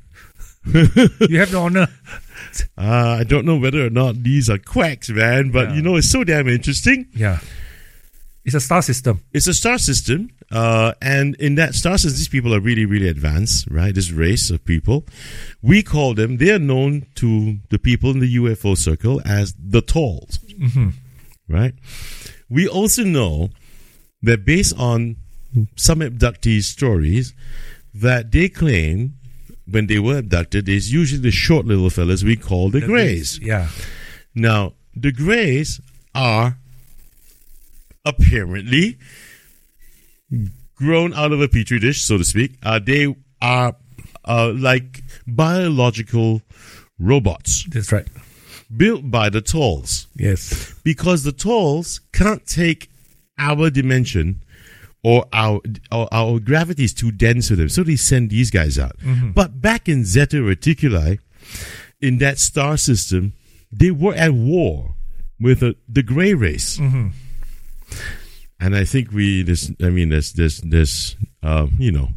S2: [laughs] you have the honor.
S1: Uh, I don't know whether or not these are quacks, man, but
S2: Yeah.
S1: you know, it's so damn interesting.
S2: Yeah, it's a star system.
S1: It's a star system, uh, and in that star system, these people are really, really advanced, right? This race of people. We call them, they are known to the people in the UFO circle as the Talls, right? We also know that based on some abductees' stories, that they claim when they were abducted, is usually the short little fellas we call the, Greys.
S2: Yeah.
S1: Now, the Greys are apparently grown out of a petri dish, so to speak. Uh, they are uh, like biological robots
S2: That's right.
S1: built by the Talls
S2: Yes.
S1: because the Talls can't take our dimension or our or our gravity is too dense for them, so they send these guys out. But back in Zeta Reticuli, in that star system, they were at war with the, the gray race. And I think we, this, I mean, there's, there's, there's, um, you know,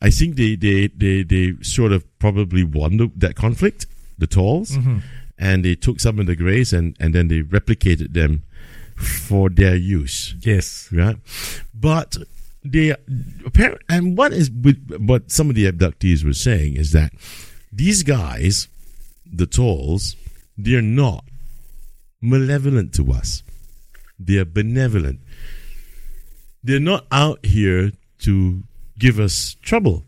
S1: I think they, they, they, they sort of probably won the, that conflict, the Talls, and they took some of the grays and, and then they replicated them for their use
S2: Yes.
S1: right? But they apparent and what is with what some of the abductees were saying is that these guys, the Talls, they're not malevolent to us. They're benevolent. They're not out here to give us trouble,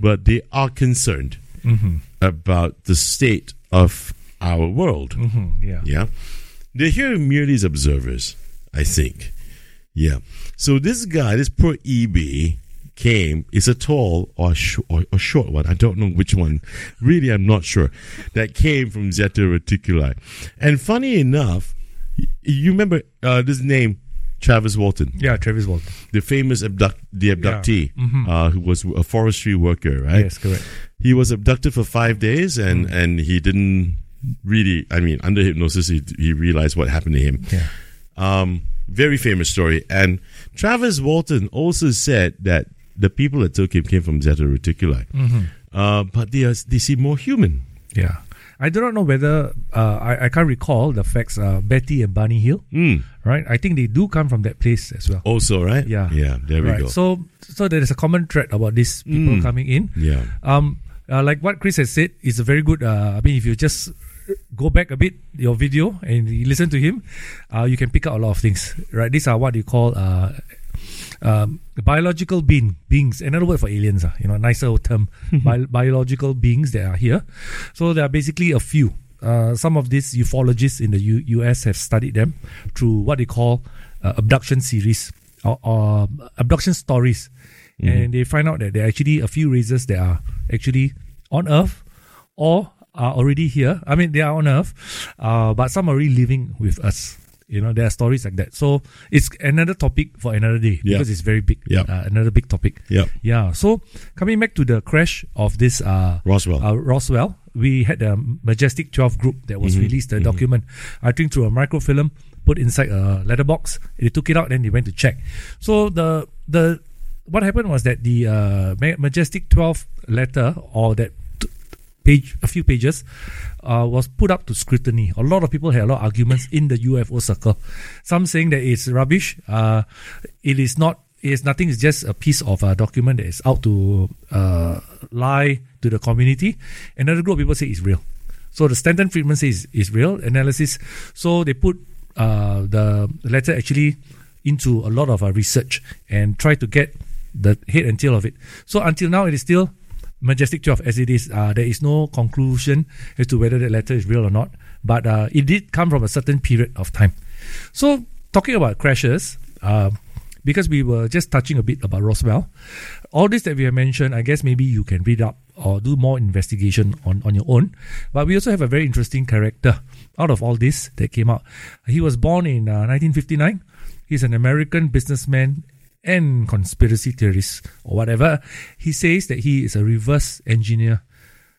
S1: but they are concerned about the state of our world.
S2: Mm, yeah.
S1: Yeah. They're here merely as observers, I think. Yeah. So this guy, this poor EB, came, is a tall or, sh- or a short one. I don't know which one. Really, I'm not sure. That came from Zeta Reticuli. And funny enough, you remember uh, this name, Travis Walton,
S2: Yeah. Travis Walton.
S1: the famous abduct, the abductee, uh, who was a forestry worker, right?
S2: Yes. Correct.
S1: he was abducted for five days and and he didn't really i mean under hypnosis he, he realized what happened to him
S2: Yeah.
S1: um very famous story and travis walton also said that the people that took him came from zeta reticuli uh, but they are they seem more human
S2: Yeah. I do not know whether uh, I, I can't recall the facts. Uh, Betty and Barney Hill,
S1: mm.
S2: right? I think they do come from that place as well.
S1: also right
S2: Yeah.
S1: yeah there we
S2: right.
S1: go
S2: So, so there is a common thread about these people
S1: Mm.
S2: coming in.
S1: yeah
S2: Um, uh, like what Chris has said, is a very good. Uh, I mean, if you just go back a bit your video and you listen to him, uh, you can pick up a lot of things. Right? These are what you call uh, um, biological being beings. Another word for aliens. Uh, you know, nicer term. [laughs] Bi- biological beings that are here. So there are basically a few. Uh, some of these ufologists in the U- US have studied them through what they call uh, abduction series or, or abduction stories and they find out that there are actually a few races that are actually on Earth or are already here. I mean, they are on Earth, uh, but some are already living with us. You know, there are stories like that. So it's another topic for another day
S1: Yeah.
S2: because it's very big.
S1: Yeah.
S2: Uh, another big topic.
S1: yeah
S2: Yeah. So coming back to the crash of this uh,
S1: roswell
S2: uh, Roswell, we had a Majestic 12 group that was released, the document, I think through a microfilm, put inside a letterbox. They took it out, then they went to check. So the the what happened was that the uh, Majestic 12 letter or that page, a few pages, uh, was put up to scrutiny. A lot of people had a lot of arguments in the UFO circle. Some saying that it's rubbish. Uh, it is not. It is nothing. It's just a piece of a document that is out to uh, lie to the community. Another group of people say it's real. So the Stanton Friedman says it's real analysis. So they put uh, the letter actually into a lot of uh, research and try to get the head and tail of it. So until now, it is still Majestic 12 as it is. Uh, there is no conclusion as to whether that letter is real or not. But uh, it did come from a certain period of time. So talking about crashes, uh, because we were just touching a bit about Roswell, all this that we have mentioned, I guess maybe you can read up or do more investigation on, on your own. But we also have a very interesting character out of all this that came out. He was born in uh, 1959. He's an American businessman and conspiracy theorist or whatever. He says that he is a reverse engineer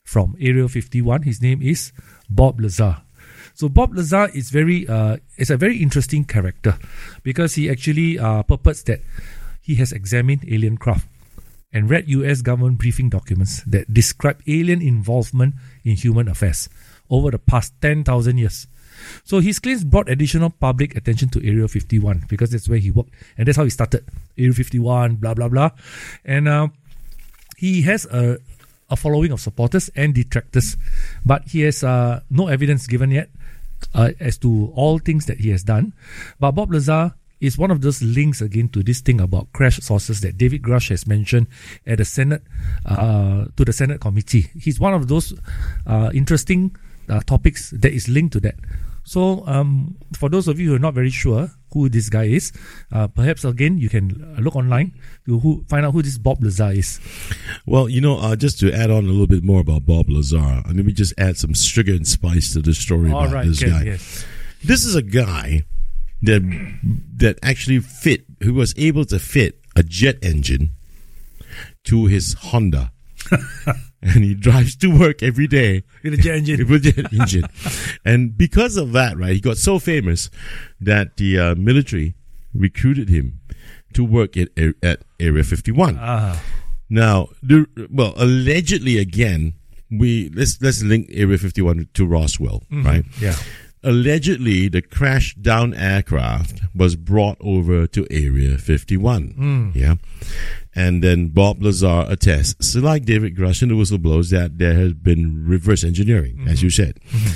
S2: from Area 51. His name is Bob Lazar. So Bob Lazar is very uh, is a very interesting character because he actually uh, purports that he has examined alien craft and read U.S. government briefing documents that describe alien involvement in human affairs over the past 10,000 years. So his claims brought additional public attention to Area 51 because that's where he worked and that's how he started. Area 51, blah, blah, blah. And uh, he has a, a following of supporters and detractors, but he has uh, no evidence given yet uh, as to all things that he has done. But Bob Lazar is one of those links again to this thing about crash sources that David Grusch has mentioned at the Senate uh, to the Senate committee. He's one of those uh, interesting uh, topics that is linked to that. So, um, for those of you who are not very sure who this guy is, uh, perhaps again you can uh, look online to who, find out who this Bob Lazar is.
S1: Well, you know, uh, just to add on a little bit more about Bob Lazar, uh, let me just add some sugar and spice to the story
S2: All
S1: about
S2: right,
S1: this
S2: okay,
S1: guy.
S2: yes.
S1: This is a guy that that actually fit, who was able to fit a jet engine to his Honda. [laughs] [laughs] and he drives to work every day
S2: In a jet engine. [laughs]
S1: with a jet engine. [laughs] and because of that, right, he got so famous that the uh, military recruited him to work at, at Area 51.
S2: Ah,
S1: Now, the, well, allegedly again, we let's let's link Area 51 to Roswell, right?
S2: yeah.
S1: Allegedly, the crashed down aircraft was brought over to Area 51. Yeah. And then Bob Lazar attests, so like David Grusch and the whistleblowers, that there has been reverse engineering, as you mm-hmm. said. Mm-hmm.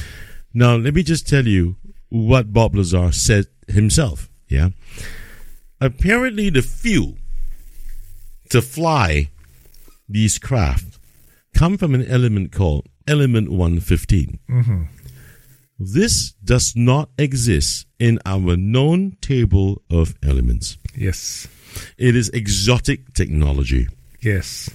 S1: Now, let me just tell you what Bob Lazar said himself. Yeah. Apparently, the fuel to fly these craft come from an element called element 115. Mm-hmm. This does not exist in our known table of elements.
S2: Yes.
S1: It is exotic technology.
S2: Yes.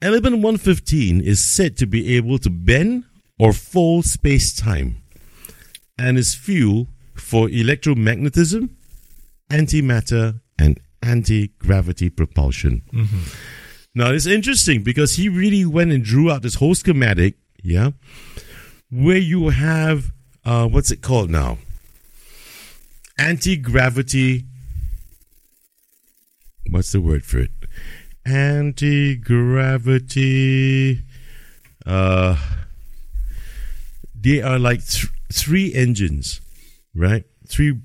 S1: Element 115 is said to be able to bend or fold space time and is fuel for electromagnetism, antimatter, and anti gravity propulsion. Now, it's interesting because he really went and drew out this whole schematic, yeah, where you have, uh, what's it called now? Anti gravity. What's the word for it? Anti gravity. Uh, they are like th- three engines, right? Three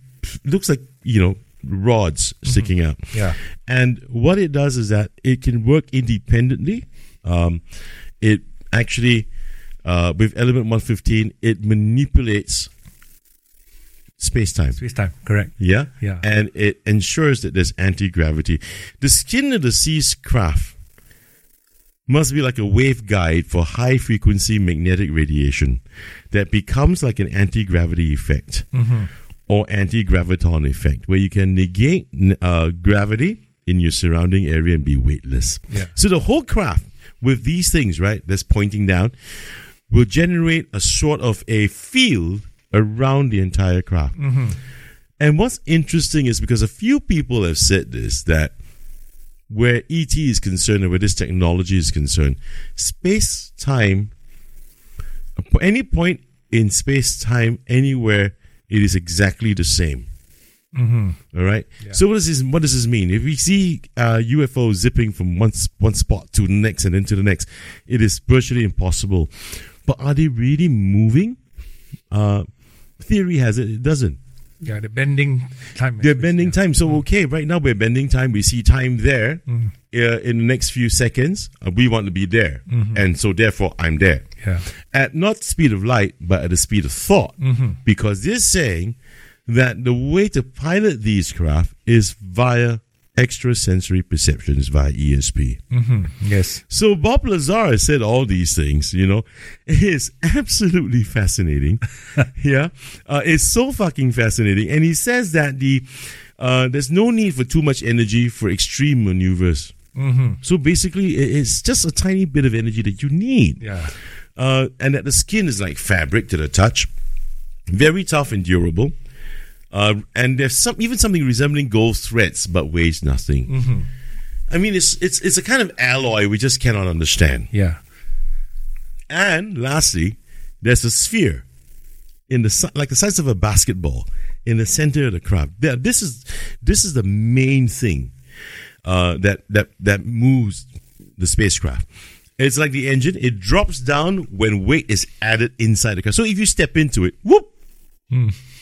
S1: looks like you know rods sticking out.
S2: Yeah.
S1: And what it does is that it can work independently. Um, it actually, uh, with element 115, it manipulates space time.
S2: Space time. Correct.
S1: Yeah?
S2: Yeah.
S1: And it ensures that there's anti gravity. The skin of the sea's craft must be like a waveguide for high frequency magnetic radiation that becomes like an anti gravity effect or anti graviton effect, where you can negate uh, gravity in your surrounding area and be weightless.
S2: Yeah.
S1: So the whole craft with these things, right, that's pointing down, will generate a sort of a field around the entire craft. And what's interesting is because a few people have said this that where ET is concerned and where this technology is concerned, space time, any point in space time, anywhere, it is exactly the same. All right. So what does this what does this mean? If we see uh, UFO zipping from one one spot to the next and then to the next, it is virtually impossible. But are they really moving? Uh, theory has it it doesn't.
S2: Yeah, the bending time.
S1: They're bending time. So okay, right now we're bending time. We see time there. Uh, in the next few seconds, uh, we want to be there, and so therefore I'm there
S2: Yeah.
S1: at not speed of light, but at the speed of thought. Because they're saying that the way to pilot these craft is via extrasensory perceptions via ESP.
S2: Yes.
S1: So Bob Lazar has said all these things, you know. It is absolutely fascinating. [laughs] yeah. Uh, it's so fucking fascinating. And he says that the uh, there's no need for too much energy for extreme maneuvers. So basically, it's just a tiny bit of energy that you need
S2: Yeah.
S1: uh, and that the skin is like fabric to the touch, very tough and durable. Uh, and there's some even something resembling gold threads, but weighs nothing. I mean, it's it's it's a kind of alloy we just cannot understand.
S2: Yeah.
S1: And lastly, there's a sphere in the like the size of a basketball in the center of the craft. This is this is the main thing uh, that that that moves the spacecraft. It's like the engine; it drops down when weight is added inside the car. So if you step into it, whoop,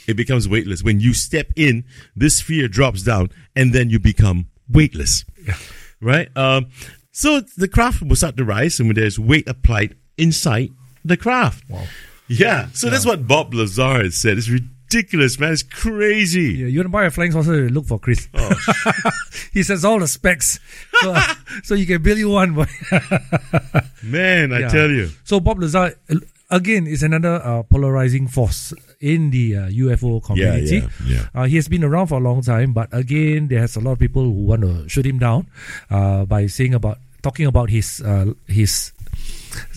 S1: it becomes weightless. When you step in, this fear drops down, and then you become weightless
S2: Yeah.
S1: right? Um, so the craft will start to rise, and when there's weight applied inside the craft.
S2: Wow.
S1: Yeah. So that's what Bob Lazar has said. It's ridiculous, man. It's crazy.
S2: Yeah, you want to buy a flying saucer? Look for Chris. [laughs] he says all the specs, so, [laughs] so you can build you one. [laughs]
S1: Man, I
S2: Yeah.
S1: tell you.
S2: So Bob Lazar, again, it's another uh, polarizing force in the uh, UFO community.
S1: yeah, yeah.
S2: Uh, he has been around for a long time, but again, there's a lot of people who want to shoot him down uh, by saying about talking about his uh, his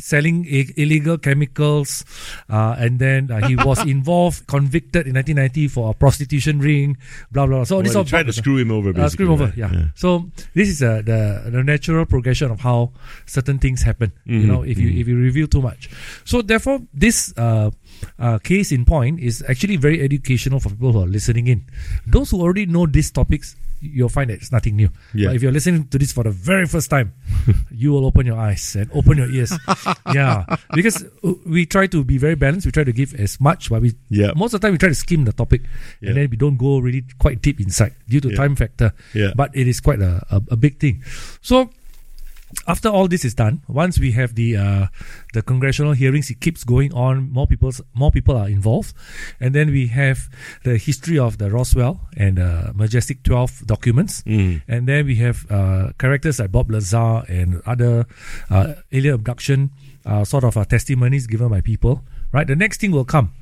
S2: selling I- illegal chemicals, uh, and then uh, he was [laughs] involved, convicted in 1990 for a prostitution ring, blah blah. blah. So this all
S1: tried to screw him over,
S2: Uh, screw him
S1: basically,
S2: over,
S1: right?
S2: yeah. So this is uh, the the natural progression of how certain things happen. You
S1: Mhm,
S2: know, if you
S1: mhm.
S2: if you reveal too much. So therefore, this uh, uh, case in point is actually very educational for people who are listening in. Those who already know these topics, you'll find that it's nothing new.
S1: Yeah.
S2: But if you're listening to this for the very first time, [laughs] you will open your eyes and open your ears. [laughs] yeah, because uh, we try to be very balanced. We try to give as much, but we
S1: Yeah.
S2: most of the time we try to skim the topic,
S1: Yeah.
S2: and then we don't go really quite deep inside due to
S1: Yeah.
S2: time factor.
S1: Yeah.
S2: But it is quite a, a, a big thing. So after all this is done, once we have the uh, the congressional hearings, it keeps going on. More people, more people are involved, and then we have the history of the Roswell and uh, Majestic Twelve documents,
S1: Mm.
S2: and then we have uh, characters like Bob Lazar and other uh, alien abduction uh, sort of uh, testimonies given by people. Right, the next thing will come.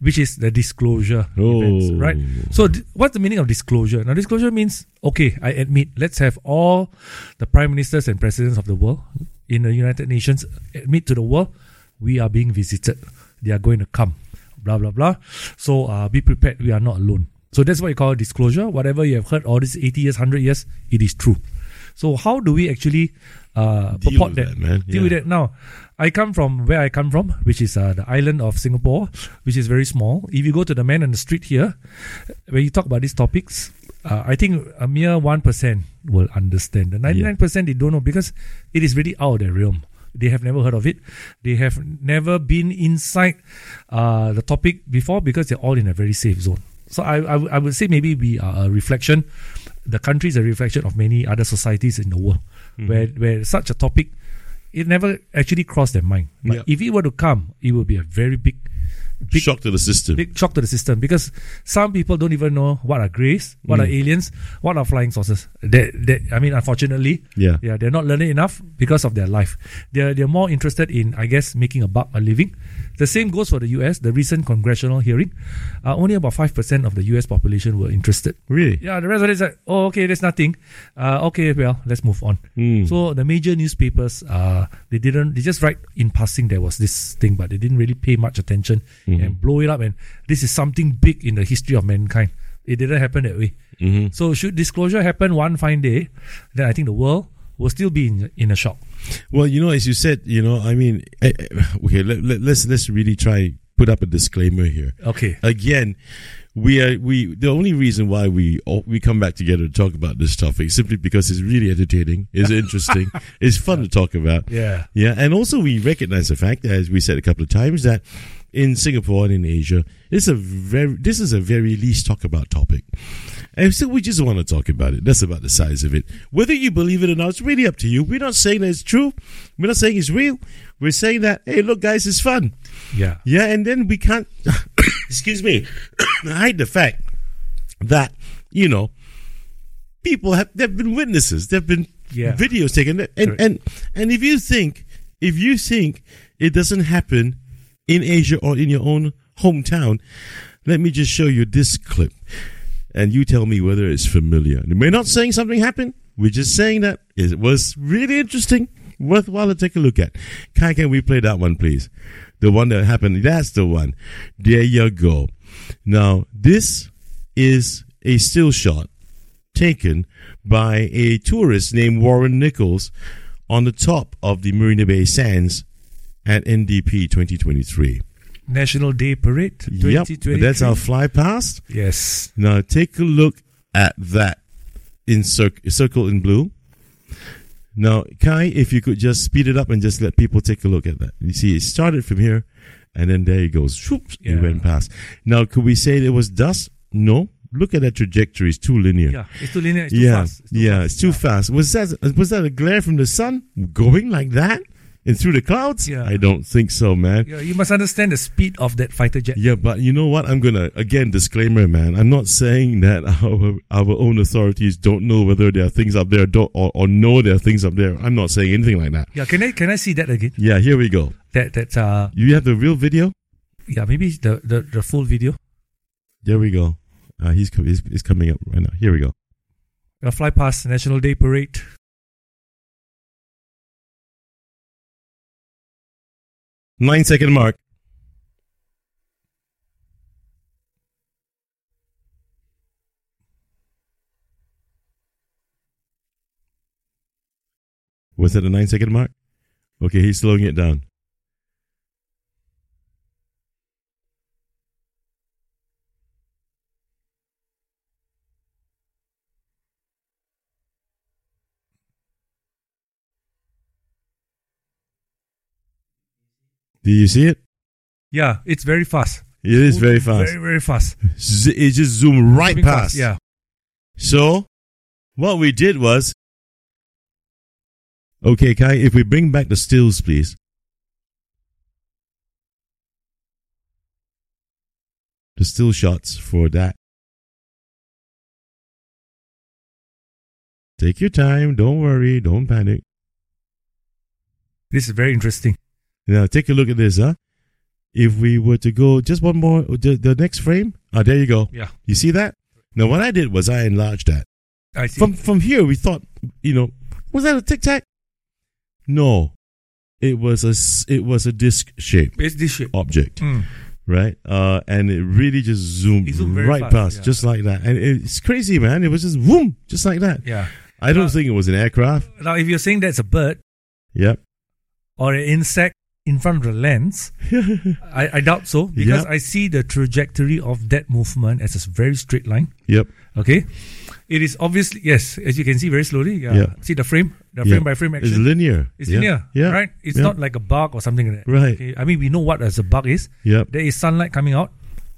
S2: Which is the disclosure events,
S1: Oh.
S2: right? So, d- what's the meaning of disclosure? Now, disclosure means okay, I admit, let's have all the prime ministers and presidents of the world in the United Nations admit to the world we are being visited. They are going to come. Blah blah blah. So, uh, be prepared. We are not alone. So that's what you call disclosure. Whatever you have heard all these eighty years, hundred years, it is true. So how do we actually uh,
S1: Deal
S2: purport
S1: with
S2: that?
S1: that, man.
S2: Deal with
S1: Yeah.
S2: it now. I come from where I come from, which is uh, the island of Singapore, which is very small. If you go to the man on the street here, when you talk about these topics, uh, I think a mere one percent will understand. The ninety nine percent they don't know because it is really out of their realm. They have never heard of it. They have never been inside uh, the topic before because they're all in a very safe zone. So I, I, I would say maybe we are a reflection. The country is a reflection of many other societies in the world, where where such a topic, it never actually crossed their mind. But
S1: Yeah.
S2: if it were to come, it would be a very big, big
S1: Shock to the system.
S2: big shock to the system because some people don't even know what are grays, what are
S1: Mm.
S2: aliens, what are flying saucers. They, they, I mean, unfortunately,
S1: Yeah.
S2: yeah, they're not learning enough because of their life. They're they're more interested in, I guess, making a buck, a living. The same goes for the U.S. The recent congressional hearing, uh, only about five percent of the U.S. population were interested.
S1: Really?
S2: Yeah, the rest of it is like, oh, okay, there's nothing. Uh, okay, well, let's move on.
S1: Mm.
S2: So the major newspapers, uh, they didn't, they just write in passing there was this thing, but they didn't really pay much attention
S1: Mm-hmm.
S2: and blow it up. And this is something big in the history of mankind. It didn't happen that way.
S1: Mhm.
S2: So should disclosure happen one fine day, then I think the world will still be in, in a shock.
S1: Well, you know, as you said, you know, I mean, eh, eh, okay, let, let, let's let's really try put up a disclaimer here.
S2: Okay.
S1: Again, we are we the only reason why we all, we come back together to talk about this topic simply because it's really entertaining, it's [laughs] interesting, it's fun to talk about.
S2: Yeah.
S1: Yeah, and also we recognize the fact, that as we said a couple of times, that in Singapore and in Asia, it's a very this is a very least talk about topic. And so we just want to talk about it. That's about the size of it. Whether you believe it or not, it's really up to you. We're not saying that it's true. We're not saying it's real. We're saying that, hey, look, guys, it's fun.
S2: Yeah.
S1: Yeah, and then we can't, [coughs] excuse me, [coughs] hide the fact that, you know, people have, there have been witnesses, there have been
S2: Yeah.
S1: videos taken. And, and, and if you think, if you think it doesn't happen in Asia or in your own hometown, let me just show you this clip. And you tell me whether it's familiar. We're not saying something happened. We're just saying that it was really interesting, worthwhile to take a look at. Kai, can we play that one, please? The one that happened. That's the one. There you go. Now, this is a still shot taken by a tourist named Warren Nichols on the top of the Marina Bay Sands at NDP 2023.
S2: National Day Parade.
S1: Yep, that's our fly past.
S2: Yes.
S1: Now take a look at that in cir- circle in blue. Now, Kai, if you could just speed it up and just let people take a look at that. You see, it started from here, and then there it goes. Whoops,
S2: Yeah.
S1: It went past. Now, could we say it was dust? No. Look at that trajectory; it's too linear.
S2: Yeah. It's too linear. It's too
S1: yeah,
S2: fast. It's too
S1: yeah,
S2: fast.
S1: it's too fast. Was that was that a glare from the sun going like that? And through the clouds?
S2: Yeah.
S1: I don't think so, man.
S2: Yeah, you must understand the speed of that fighter jet.
S1: Yeah, but you know what? I'm gonna again disclaimer, man. I'm not saying that [laughs] our our own authorities don't know whether there are things up there, don't or, or know there are things up there. I'm not saying anything like that.
S2: Yeah, can I can I see that again?
S1: Yeah, here we go.
S2: That that uh
S1: You have the real video.
S2: yeah maybe the the, the full video.
S1: There we go. Uh, he's, he's he's coming up right now. Here we go.
S2: Uh, fly past National Day Parade.
S1: Nine second mark. Was it a nine second mark? Okay, he's slowing it down. Do you see it?
S2: Yeah, it's very fast.
S1: It is very fast.
S2: Very very fast.
S1: Z- It just zoomed right past.
S2: fast, Yeah.
S1: So, what we did was, okay, Kai, if we bring back the stills, please. The still shots for that. Take your time. Don't worry. Don't panic.
S2: This is very interesting.
S1: Now, take a look at this, huh? If we were to go just one more, the, the next frame. Ah, there you go.
S2: Yeah.
S1: You see that? Now, what I did was I enlarged that.
S2: I see.
S1: From from here, we thought, you know, was that a tic tac? No, it was a it was a disc shape
S2: it's this shape.
S1: object,
S2: Mm.
S1: right? Uh, and it really just zoomed,
S2: zoomed
S1: right
S2: fast,
S1: past,
S2: yeah.
S1: just like that. And it's crazy, man. It was just boom, just like that.
S2: Yeah.
S1: I don't think it was an aircraft.
S2: Now, if you're saying that's a bird
S1: Yep.
S2: or an insect in front of the lens, I, I doubt so because
S1: Yeah.
S2: I see the trajectory of that movement as a very straight line.
S1: Yep.
S2: Okay. It is obviously yes, as you can see very slowly. Yeah.
S1: Yeah.
S2: See the frame, the frame by frame action.
S1: It's linear.
S2: It's
S1: Yeah.
S2: linear,
S1: Yeah.
S2: right? It's not like a bug or something like that.
S1: Right.
S2: Okay? I mean, we know what as a bug is.
S1: Yep.
S2: There is sunlight coming out.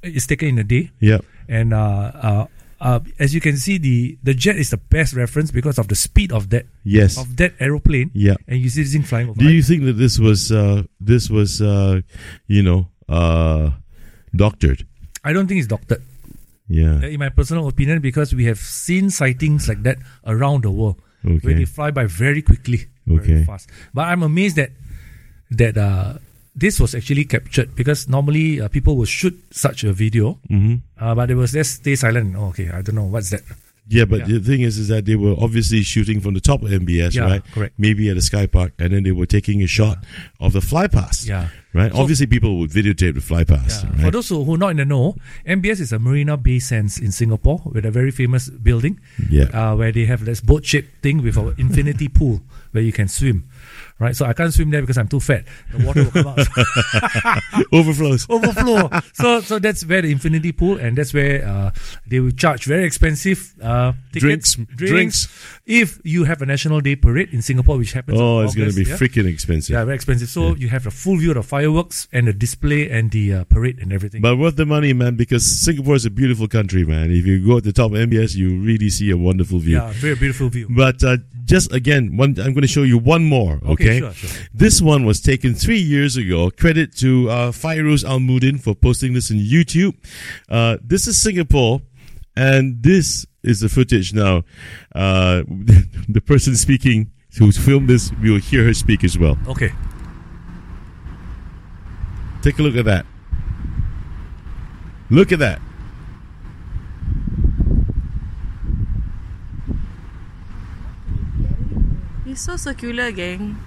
S2: It's taken in a day,
S1: Yep.
S2: and uh, uh, uh, as you can see, the the jet is the best reference because of the speed of that
S1: Yes.
S2: of that aeroplane.
S1: Yeah.
S2: And you see this thing flying over.
S1: Do you think that this was uh this was uh you know uh doctored?
S2: I don't think it's doctored.
S1: Yeah.
S2: in my personal opinion, because we have seen sightings like that around the world, where they fly by very quickly,
S1: Okay.
S2: very fast. But I'm amazed that that uh, this was actually captured because normally uh, people will shoot such a video,
S1: Mm-hmm.
S2: uh, but it was just stay silent. Oh, okay, I don't know what's that.
S1: Yeah, but
S2: Yeah.
S1: the thing is, is that they were obviously shooting from the top of MBS,
S2: Yeah,
S1: right?
S2: correct.
S1: Maybe at a sky park, and then they were taking a shot of the fly past.
S2: Yeah.
S1: Right.
S2: So-
S1: obviously, people would videotape the fly past.
S2: Yeah.
S1: Right.
S2: For those who who are not in the know, MBS is a Marina Bay Sands in Singapore with a very famous building.
S1: Yeah.
S2: Uh, where they have this boat shaped thing with an infinity pool where you can swim. Right. So I can't swim there because I'm too fat. The water will come out. [laughs]
S1: Overflows.
S2: overflow. so so that's where the infinity pool, and that's where uh, they will charge very expensive uh, tickets,
S1: Drinks, drinks.
S2: If you have a National Day parade in Singapore, which happens.
S1: Oh, it's going to be
S2: yeah?
S1: freaking expensive.
S2: Yeah, very expensive. So you have a full view of the fireworks and the display and the uh, parade and everything.
S1: But worth the money, man, because Singapore is a beautiful country, man. If you go at the top of MBS, you really see a wonderful view.
S2: yeah, very beautiful view.
S1: But uh, just again, one, I'm going to show you one more. Okay,
S2: Okay, sure, sure.
S1: This one was taken three years ago. Credit to uh, Fairuz Almudin for posting this on YouTube. Uh, this is Singapore, and this is the footage now. Uh, [laughs] the person speaking who's filmed this, we will hear her speak as well.
S2: Okay.
S1: Take a look at that. Look at that.
S5: It's so circular, gang.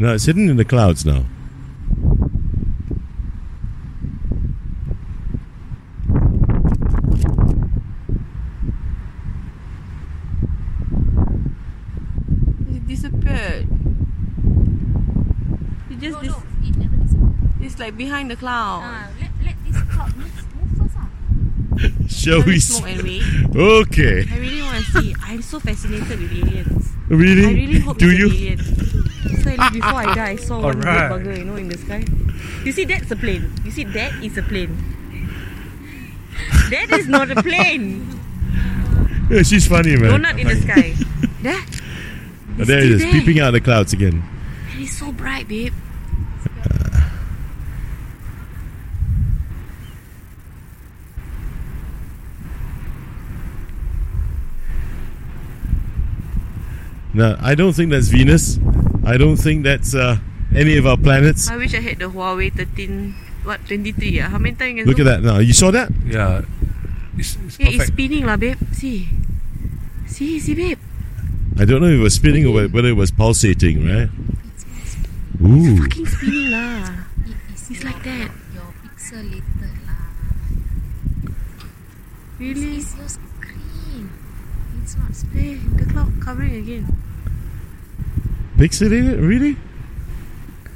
S1: Now it's hidden in the clouds now.
S5: It disappeared. It just
S6: No,
S5: dis-
S6: no, it never disappeared.
S5: it's like behind the cloud.
S6: Ah, let, let this cloud move, move first. Ah. [laughs]
S1: Shall we?
S5: it smoke and [laughs] wait.
S1: Okay.
S5: I really want to see. I'm so fascinated with aliens.
S1: Really?
S5: I really hope
S1: Do
S5: it's
S1: you?
S5: alien. So before I die, I saw [laughs] one
S2: Alright.
S5: big bugger, you know, in the sky. You see, that's a plane. You see, that is a plane. That is not a plane. [laughs]
S1: Yeah, she's funny, man.
S5: Donut in the sky. [laughs] That.
S1: Oh, there it is,
S5: there.
S1: peeping out of the clouds again.
S5: And it's so bright, babe.
S1: No, I don't think that's Venus. I don't think that's uh, any of our planets.
S5: I wish I had the Huawei 13, what, 23 yeah? How many times can
S1: Look at that now. You saw that?
S2: Yeah, it's, it's
S5: Yeah, it's spinning lah, babe. See. See, see, babe.
S1: I don't know if it was spinning or whether it was pulsating, right? Ooh.
S5: It's fucking spinning lah.
S6: It is
S5: It's like that.
S6: Your pixelated lah.
S5: Really?
S6: It's your screen. It's not
S5: spinning. the cloud covering again.
S1: Pixelated? Really?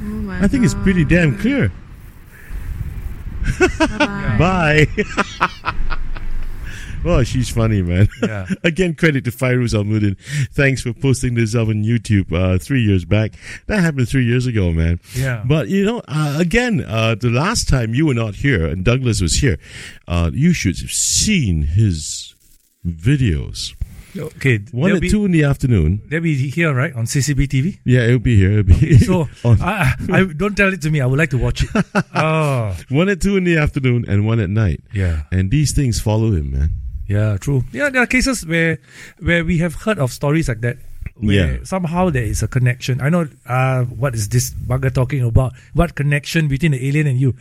S5: Oh my
S1: I think it's pretty damn clear.
S5: Bye. [laughs]
S1: Bye. oh, she's funny, man.
S2: Yeah. [laughs]
S1: Again, credit to Fairuz Almudin. Thanks for posting this up on YouTube uh, three years back. That happened three years ago, man.
S2: Yeah.
S1: But, you know, uh, again, uh, the last time you were not here and Douglas was here, uh, you should have seen his videos.
S2: Okay,
S1: One at
S2: be,
S1: two in the afternoon.
S2: they'll be here, right, on CCB TV?
S1: Yeah, it'll be here. It'll be
S2: So, [laughs] I, I, I- don't tell it to me. I would like to watch it. Oh, [laughs]
S1: one at two in the afternoon and one at night.
S2: yeah.
S1: And these things follow him, man.
S2: Yeah, true. Yeah, there are cases where where we have heard of stories like that. Where
S1: Yeah.
S2: somehow there is a connection. I know uh, what is this bugger talking about? What connection between the alien and you?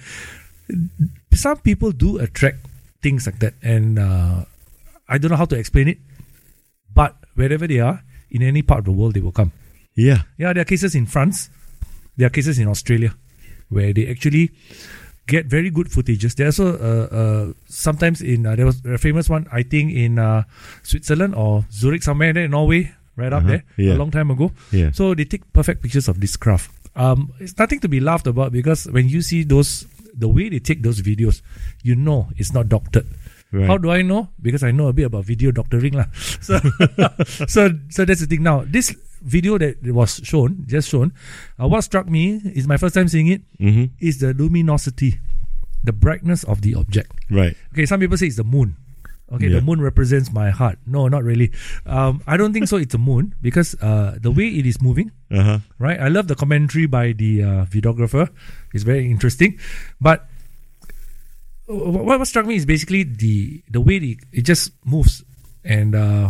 S2: Some people do attract things like that, and uh, I don't know how to explain it. But wherever they are, in any part of the world, they will come.
S1: Yeah.
S2: Yeah, there are cases in France. There are cases in Australia where they actually get very good footages. There are also uh, uh, sometimes in uh, there was a famous one I think in uh, Switzerland or Zurich somewhere there in Norway, right up
S1: Uh-huh,
S2: there
S1: yeah.
S2: a long time ago.
S1: Yeah.
S2: So they take perfect pictures of this craft. Um, it's nothing to be laughed about because when you see those the way they take those videos, you know it's not doctored.
S1: Right.
S2: How do I know? Because I know a bit about video doctoring lah. [laughs] So, so, so that's the thing. Now, this video that was shown, just shown, uh, what struck me is my first time seeing it
S1: hmm
S2: is the luminosity, the brightness of the object.
S1: Right.
S2: Okay, some people say it's the moon. Okay,
S1: Yeah.
S2: the moon represents my heart. No, not really. Um, I don't think so. It's a moon because uh, the way it is moving,
S1: Uh huh.
S2: right? I love the commentary by the uh, videographer. It's very interesting. But what, what struck me is basically the the way the, it just moves and uh,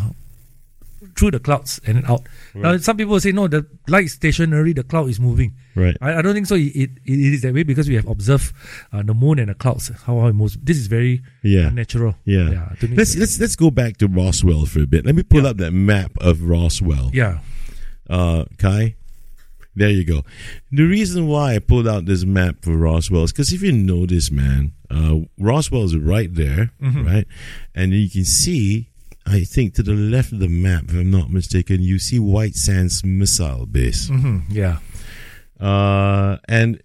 S2: through the clouds and then out. Now, some people say, no, the light is stationary, the cloud is moving.
S1: Right.
S2: I, I don't think so. It, it, it is that way because we have observed uh, the moon and the clouds, how, how it moves. This is very
S1: Yeah.
S2: natural.
S1: Yeah.
S2: yeah to me,
S1: let's let's let's go back to Roswell for a bit. Let me pull up that map of Roswell.
S2: yeah.
S1: Uh, Kai. There you go. The reason why I pulled out this map for Roswell is because if you notice, man, uh, Roswell is right there,
S2: Mm-hmm.
S1: right? And you can see, I think, to the left of the map, if I'm not mistaken, you see White Sands Missile Base.
S2: hmm Yeah.
S1: Uh, and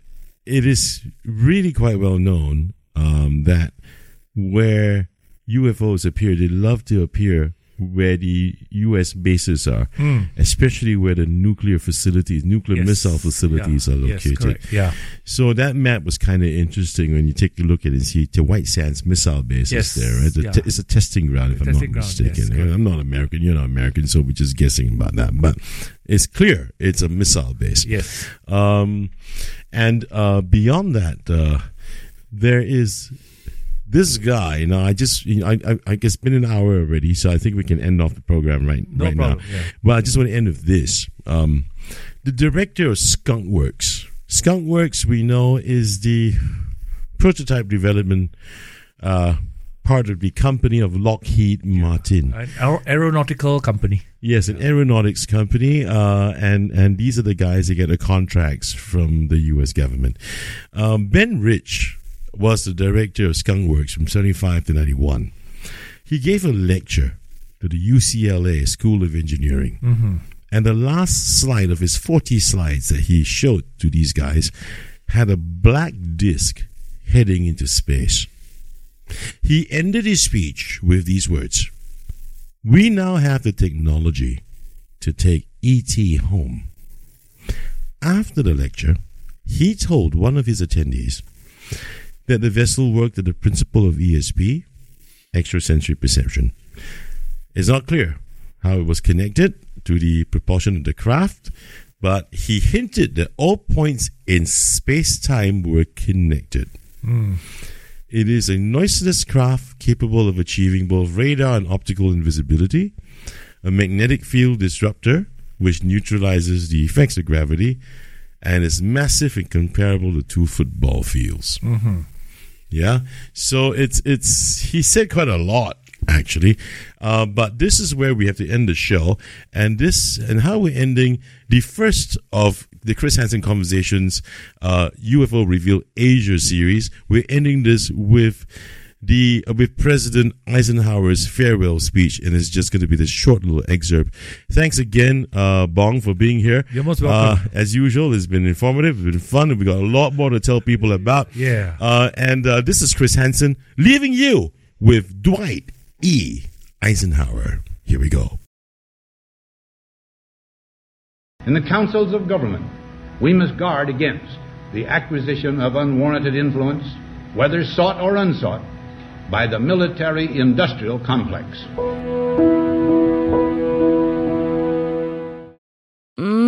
S1: it is really quite well known um, that where UFOs appear, they love to appear where the U.S. bases are, especially where the nuclear facilities, nuclear
S2: Yes.
S1: missile facilities
S2: Yeah.
S1: are
S2: Yes,
S1: located.
S2: correct. Yeah.
S1: So that map was kind of interesting when you take a look at it and see the White Sands missile base
S2: Yes.
S1: is there. Right? The
S2: Yeah.
S1: te- it's a testing ground, if I'm
S2: Testing
S1: not
S2: ground, yes,
S1: mistaken.
S2: correct.
S1: I'm not American, you're not American, so we're just guessing about that. But it's clear it's a missile base.
S2: Yes.
S1: Um, and uh, beyond that, uh, there is this guy. Now, I just, you know, I, I, I guess it's been an hour already, so I think we can end off the program right,
S2: No
S1: right
S2: problem,
S1: now.
S2: yeah.
S1: But I just want to end with this. Um, the director of Skunk Works. Skunk Works, we know, is the prototype development uh, part of the company of Lockheed Martin.
S2: An aer- aeronautical company.
S1: Yes, an aeronautics company, uh, and and these are the guys that get the contracts from the U.S. government. Um, ben Rich was the director of Skunkworks from seventy-five to ninety-one. He gave a lecture to the UCLA School of Engineering, mm-hmm. and the last slide of his forty slides that he showed to these guys had a black disc heading into space. He ended his speech with these words. We now have the technology to take ET home. After the lecture, he told one of his attendees that the vessel worked at the principle of ESP, extrasensory perception. It's not clear how it was connected to the propulsion of the craft, but he hinted that all points in space time were connected. Hmm. It is a noiseless craft capable of achieving both radar and optical invisibility, a magnetic field disruptor which neutralizes the effects of gravity, and is massive and comparable to two football fields. Mm-hmm. Yeah. So it's it's he said quite a lot actually, uh, but this is where we have to end the show, and this and how we're ending the first of the Chris Henson conversations uh, UFO Reveal Asia series. We're ending this with. The uh, with President Eisenhower's farewell speech, and it's just going to be this short little excerpt. Thanks again, uh, Bong, for being here.
S2: You're most welcome.
S1: Uh, as usual, it's been informative, it's been fun, and we got a lot more to tell people about.
S2: Yeah.
S1: Uh, and uh, this is Chris Henson leaving you with Dwight E. Eisenhower. Here we go.
S7: In the councils of government, we must guard against the acquisition of unwarranted influence, whether sought or unsought, by the military industrial complex. Mm.